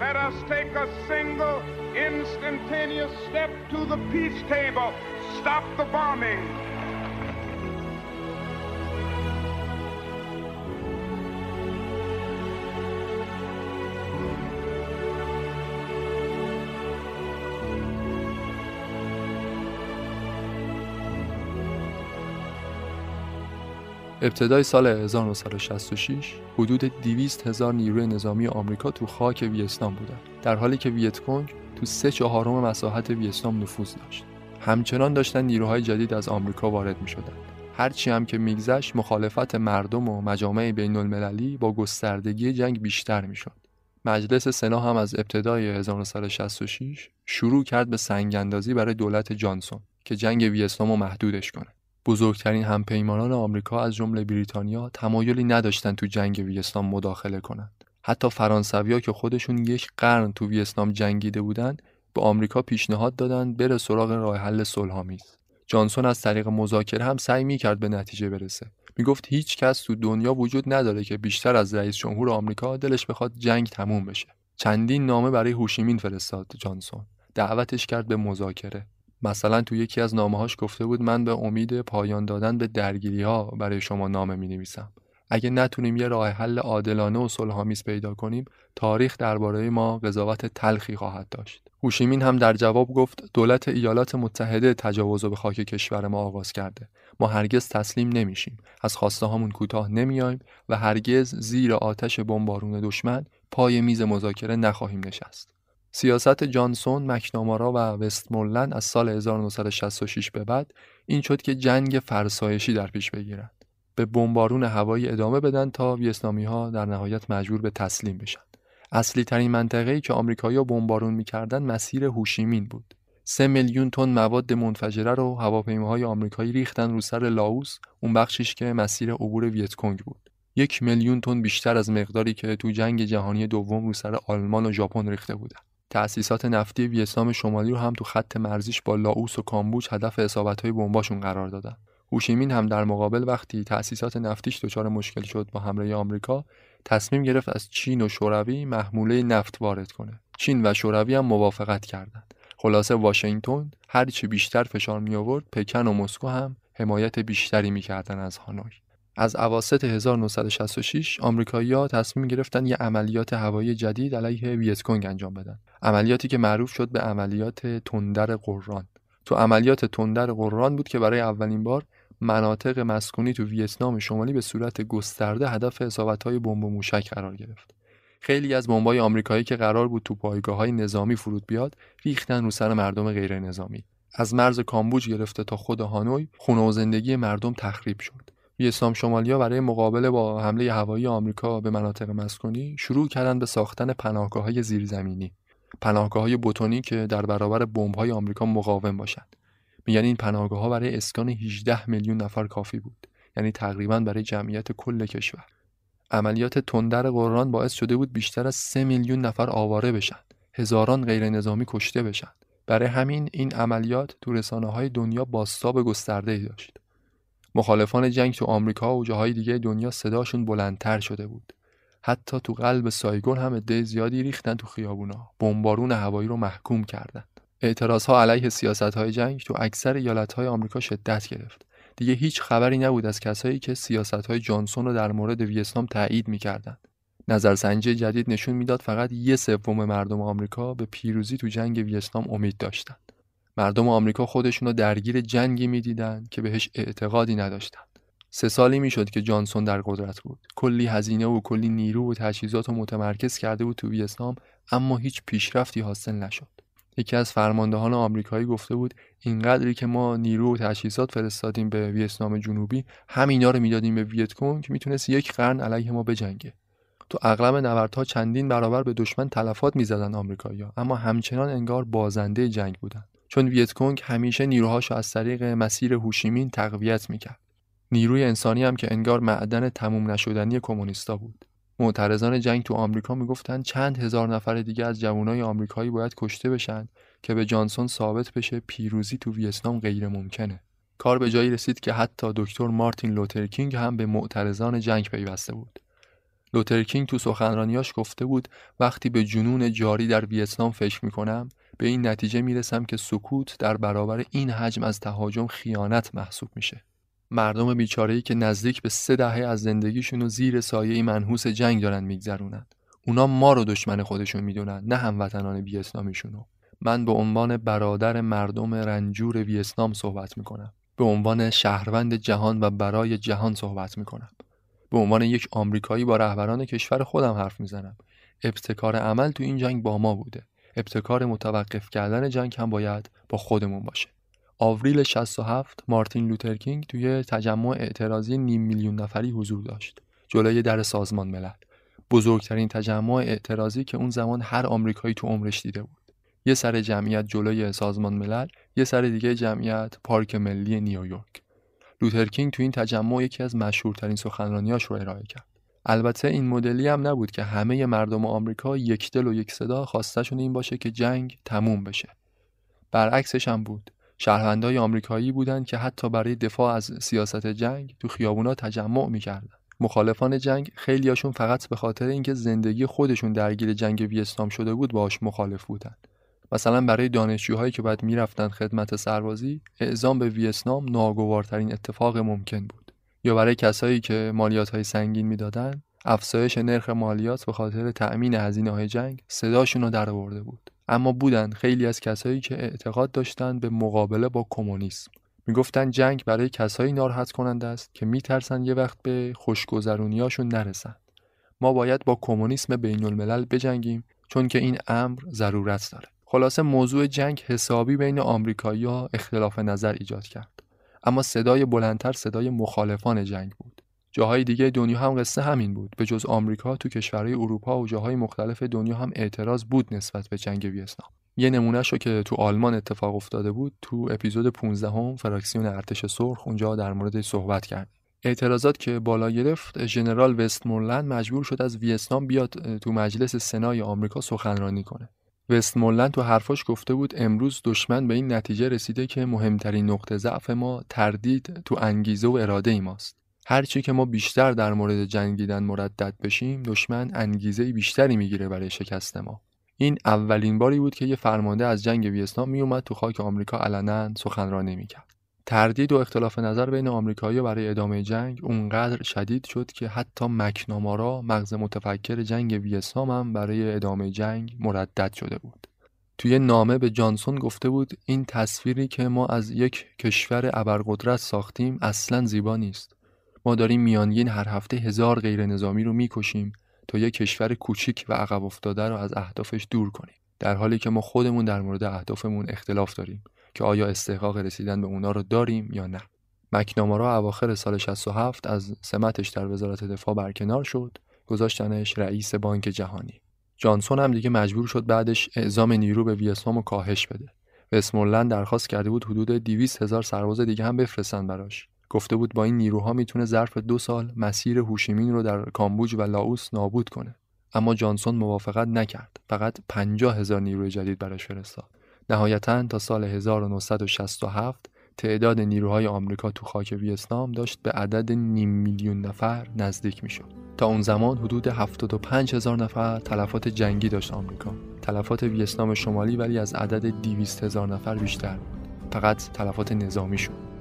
Let us take a single instantaneous step to the peace table. Stop the bombing. ابتدای سال 1966 حدود 200 هزار نیروی نظامی آمریکا تو خاک ویتنام بودند در حالی که ویتکونگ تو سه چهارم مساحت ویتنام نفوذ داشت همچنان داشتن نیروهای جدید از آمریکا وارد می شدن. هرچی هم که میگذشت مخالفت مردم و مجامع بین المللی با گستردگی جنگ بیشتر می‌شد. مجلس سنا هم از ابتدای 1966 شروع کرد به سنگ اندازی برای دولت جانسون که جنگ ویتنام رو محدودش کنه. بزرگترین همپیمانان آمریکا از جمله بریتانیا تمایلی نداشتند تو جنگ ویتنام مداخله کنند. حتی فرانسویا که خودشون یک قرن تو ویتنام جنگیده بودند به آمریکا پیشنهاد دادند بره سراغ راه حل صلحآمیز. جانسون از طریق مذاکره هم سعی می‌کرد به نتیجه برسه. می‌گفت هیچ کس تو دنیا وجود نداره که بیشتر از رئیس جمهور آمریکا دلش بخواد جنگ تموم بشه. چندین نامه برای هوشیمین فرستاد جانسون. دعوتش کرد به مذاکره. مثلا تو یکی از نامه‌هاش گفته بود من به امید پایان دادن به درگیری ها برای شما نامه می نویسم. اگه نتونیم یه راه حل عادلانه و صلحآمیز پیدا کنیم تاریخ درباره ما قضاوت تلخی خواهد داشت هوشیمین هم در جواب گفت دولت ایالات متحده تجاوز به خاک کشور ما آغاز کرده ما هرگز تسلیم نمیشیم از خواسته هامون کوتاه نمیایم و هرگز زیر آتش بمبارون دشمن پای میز مذاکره نخواهیم نشست سیاست جانسون، مکنامارا و وستمولند از سال 1966 به بعد این شد که جنگ فرسایشی در پیش بگیرند. به بمبارون هوایی ادامه بدن تا ویتنامی ها در نهایت مجبور به تسلیم بشن. اصلی ترین منطقه‌ای که آمریکایی‌ها بمبارون می‌کردن مسیر هوشیمین بود. سه میلیون تن مواد منفجره رو هواپیماهای آمریکایی ریختن رو سر لاوس اون بخشش که مسیر عبور ویتکونگ بود. یک میلیون تن بیشتر از مقداری که تو جنگ جهانی دوم رو سر آلمان و ژاپن ریخته بودن. تأسیسات نفتی ویتنام شمالی رو هم تو خط مرزیش با لاوس و کامبوج هدف اصابت‌های بمباشون قرار دادن. هوشیمین هم در مقابل وقتی تأسیسات نفتیش دچار مشکل شد با حمله آمریکا تصمیم گرفت از چین و شوروی محموله نفت وارد کنه چین و شوروی هم موافقت کردند خلاصه واشنگتن هرچی بیشتر فشار می آورد پکن و مسکو هم حمایت بیشتری می‌کردن از هانوی از اواسط 1966 آمریکایی‌ها تصمیم گرفتن یه عملیات هوایی جدید علیه ویتکونگ انجام بدن. عملیاتی که معروف شد به عملیات تندر قران. تو عملیات تندر قران بود که برای اولین بار مناطق مسکونی تو ویتنام شمالی به صورت گسترده هدف اصابت‌های بمب و موشک قرار گرفت. خیلی از بمبای آمریکایی که قرار بود تو پایگاه‌های نظامی فرود بیاد، ریختن رو سر مردم غیر نظامی. از مرز کامبوج گرفته تا خود هانوی، خونه و زندگی مردم تخریب شد. ویتنام شمالیا برای مقابله با حمله هوایی آمریکا به مناطق مسکونی شروع کردن به ساختن پناهگاه‌های زیرزمینی. پناهگاه‌های بتونی که در برابر بمب‌های آمریکا مقاوم باشند. میگن این پناهگاه ها برای اسکان 18 میلیون نفر کافی بود. یعنی تقریبا برای جمعیت کل کشور. عملیات تندر قرآن باعث شده بود بیشتر از 3 میلیون نفر آواره بشن. هزاران غیر نظامی کشته بشن. برای همین این عملیات تو رسانه های دنیا باستاب گسترده ای داشت. مخالفان جنگ تو آمریکا و جاهای دیگه دنیا صداشون بلندتر شده بود. حتی تو قلب سایگون هم عده زیادی ریختن تو خیابونا. بمبارون هوایی رو محکوم کردند. اعتراض ها علیه سیاست های جنگ تو اکثر ایالت های آمریکا شدت گرفت. دیگه هیچ خبری نبود از کسایی که سیاست های جانسون رو در مورد ویتنام تایید می‌کردند. نظرسنجی جدید نشون می‌داد فقط یه سوم مردم آمریکا به پیروزی تو جنگ ویتنام امید داشتند. مردم آمریکا خودشون رو درگیر جنگی می‌دیدند که بهش اعتقادی نداشتند. سه سالی می‌شد که جانسون در قدرت بود. کلی هزینه و کلی نیرو و تجهیزات رو متمرکز کرده بود تو ویتنام اما هیچ پیشرفتی حاصل نشد. یکی از فرماندهان آمریکایی گفته بود اینقدری که ما نیرو و تجهیزات فرستادیم به ویتنام جنوبی همینا رو می‌دادیم به ویتکونگ می‌تونست یک قرن علیه ما بجنگه. تو اغلب نبردها چندین برابر به دشمن تلفات می‌زدن آمریکایی‌ها اما همچنان انگار بازنده جنگ بودن. چون ویتکونگ همیشه نیروهاشو از طریق مسیر هوشیمین تقویت می‌کرد. نیروی انسانی هم که انگار معدن تموم نشدنی کمونیستا بود. معترضان جنگ تو آمریکا می‌گفتن چند هزار نفر دیگه از جوانای آمریکایی باید کشته بشن که به جانسون ثابت بشه پیروزی تو ویتنام غیر ممکنه. کار به جایی رسید که حتی دکتر مارتین لوترکینگ هم به معترضان جنگ پیوسته بود. لوترکینگ تو سخنرانیاش گفته بود وقتی به جنون جاری در ویتنام فکر می‌کنم به این نتیجه می‌رسم که سکوت در برابر این حجم از تهاجم خیانت محسوب میشه. مردم بیچاره‌ای که نزدیک به سه دهه از زندگیشون و زیر سایه منحوس جنگ دارن میگذرونن. اونا ما رو دشمن خودشون می‌دونن نه هموطنان ویتنامیشونو من به عنوان برادر مردم رنجور ویتنام صحبت می‌کنم. به عنوان شهروند جهان و برای جهان صحبت می‌کنم. به عنوان یک آمریکایی با رهبران کشور خودم حرف می‌زنم. ابتکار عمل تو این جنگ با ما بوده. ابتکار متوقف کردن جنگ هم باید با خودمون باشه. آوریل 67 مارتین لوترکینگ توی تجمع اعتراضی نیم میلیون نفری حضور داشت. جلوی در سازمان ملل. بزرگترین تجمع اعتراضی که اون زمان هر آمریکایی تو عمرش دیده بود. یه سر جمعیت جلوی سازمان ملل یه سر دیگه جمعیت پارک ملی نیویورک لوترکینگ تو این تجمع یکی از مشهورترین سخنرانیاش رو ارائه کرد. البته این مدلی هم نبود که همه مردم آمریکا یک دل و یک صدا خواستشون این باشه که جنگ تموم بشه. برعکسش هم بود. شهروندای آمریکایی بودند که حتی برای دفاع از سیاست جنگ تو خیابونا تجمع می‌کردن. مخالفان جنگ خیلیاشون فقط به خاطر اینکه زندگی خودشون درگیر جنگ ویتنام شده بود باش مخالف بودن. مثلا برای دانشجوهایی که باید می‌رفتن خدمت سربازی اعزام به ویتنام ناگوارترین اتفاق ممکن بود. یا برای کسایی که مالیات های سنگین می‌دادن افزایش نرخ مالیات به خاطر تأمین هزینه های جنگ صداشون رو در بود. اما بودن خیلی از کسایی که اعتقاد داشتند به مقابله با کمونیسم. می‌گفتن جنگ برای کسایی ناراحت کننده است که میترسن یه وقت به خوشگذرونیاشون نرسن ما باید با کمونیسم بین الملل بجنگیم چون که این امر ضرورت داره. خلاصه موضوع جنگ حسابی بین آمریکایی‌ها اختلاف نظر ایجاد کرد. اما صدای بلندتر صدای مخالفان جنگ بود. جاهای دیگه دنیا هم قصه همین بود. به جز آمریکا تو کشورهای اروپا و جاهای مختلف دنیا هم اعتراض بود نسبت به جنگ ویتنام. یه نمونهش رو که تو آلمان اتفاق افتاده بود تو اپیزود 15 هم فراکسیون ارتش سرخ اونجا در مورد صحبت کرد. اعتراضات که بالا گرفت ژنرال وستمورلند مجبور شد از ویتنام بیاد تو مجلس سنای آمریکا سخنرانی کنه. وستمورلند تو حرفاش گفته بود امروز دشمن به این نتیجه رسیده که مهمترین نقطه ضعف ما تردید تو انگیزه و اراده ای ماست. هرچی که ما بیشتر در مورد جنگیدن مردد بشیم دشمن انگیزه بیشتری می‌گیره برای شکست ما. این اولین باری بود که یه فرمانده از جنگ ویتنام میومد تو خاک آمریکا علنا سخنرانی می‌کرد تردید و اختلاف نظر بین آمریکایی برای ادامه جنگ اونقدر شدید شد که حتی مکنامارا مغز متفکر جنگ ویتنام هم برای ادامه جنگ مردد شده بود. توی نامه به جانسون گفته بود این تصویری که ما از یک کشور ابرقدرت ساختیم اصلا زیبا نیست. ما داریم میانگین هر هفته هزار غیر نظامی رو می‌کشیم تا یک کشور کوچیک و عقب افتاده رو از اهدافش دور کنیم. در حالی که ما خودمون در مورد اهدافمون اختلاف داریم که آیا استحقاق رسیدن به اونا رو داریم یا نه. مکنامارا اواخر سال 67 از سمتش در وزارت دفاع برکنار شد گذاشتنش رئیس بانک جهانی. جانسون هم دیگه مجبور شد بعدش اعزام نیرو به ویتنام کاهش بده. وستمورلند درخواست کرده بود حدود 200 هزار سرباز دیگه هم بفرستن براش. گفته بود با این نیروها می‌تونه ظرف دو سال مسیر هوشیمین رو در کامبوج و لاوس نابود کنه اما جانسون موافقت نکرد فقط 50 هزار نیروی جدید براش فرستاد نهایتا تا سال 1967 تعداد نیروهای آمریکا تو خاک ویتنام داشت به عدد نیم میلیون نفر نزدیک می‌شد. تا اون زمان حدود 75 هزار نفر تلفات جنگی داشت آمریکا. تلفات ویتنام شمالی ولی از عدد 200 هزار نفر بیشتر. فقط تلفات نظامی شد.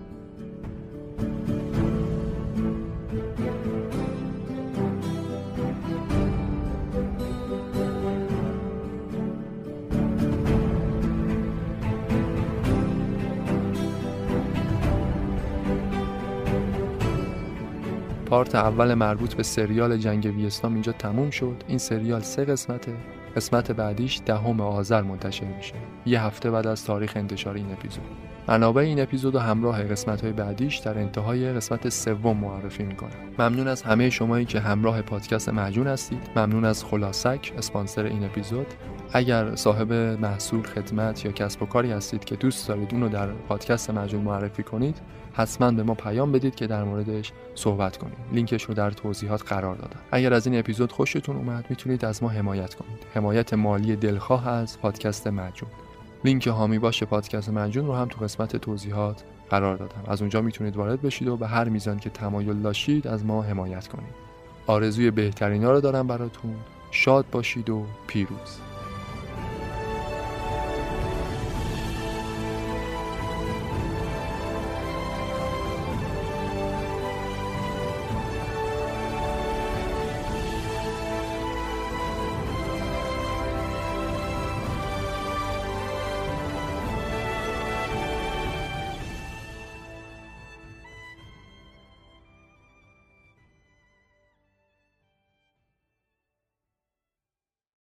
پارت اول مربوط به سریال جنگ ویتنام اینجا تموم شد. این سریال سه قسمته. قسمت بعدیش دهم آذر منتشر میشه. یه هفته بعد از تاریخ انتشار این اپیزود. منابع این اپیزود و همراه قسمت های بعدیش در انتهای قسمت سوم معرفی می‌کنم. ممنون از همه شمایی که همراه پادکست مجون هستید. ممنون از خلاصک اسپانسر این اپیزود. اگر صاحب محصول خدمت یا کسب و کاری هستید که دوست دارید اونو در پادکست مجون معرفی کنید حتما به ما پیام بدید که در موردش صحبت کنیم. لینکش رو در توضیحات قرار دادم. اگر از این اپیزود خوشتون اومد می‌تونید از ما حمایت کنید. حمایت مالی دلخواه از پادکست مجون لینک هامی باش پادکست مجون رو هم تو قسمت توضیحات قرار دادم. از اونجا می‌تونید وارد بشید و به هر میزان که تمایل داشتید از ما حمایت کنید. آرزوی بهترینا رو دارم براتون. شاد باشید و پیروز.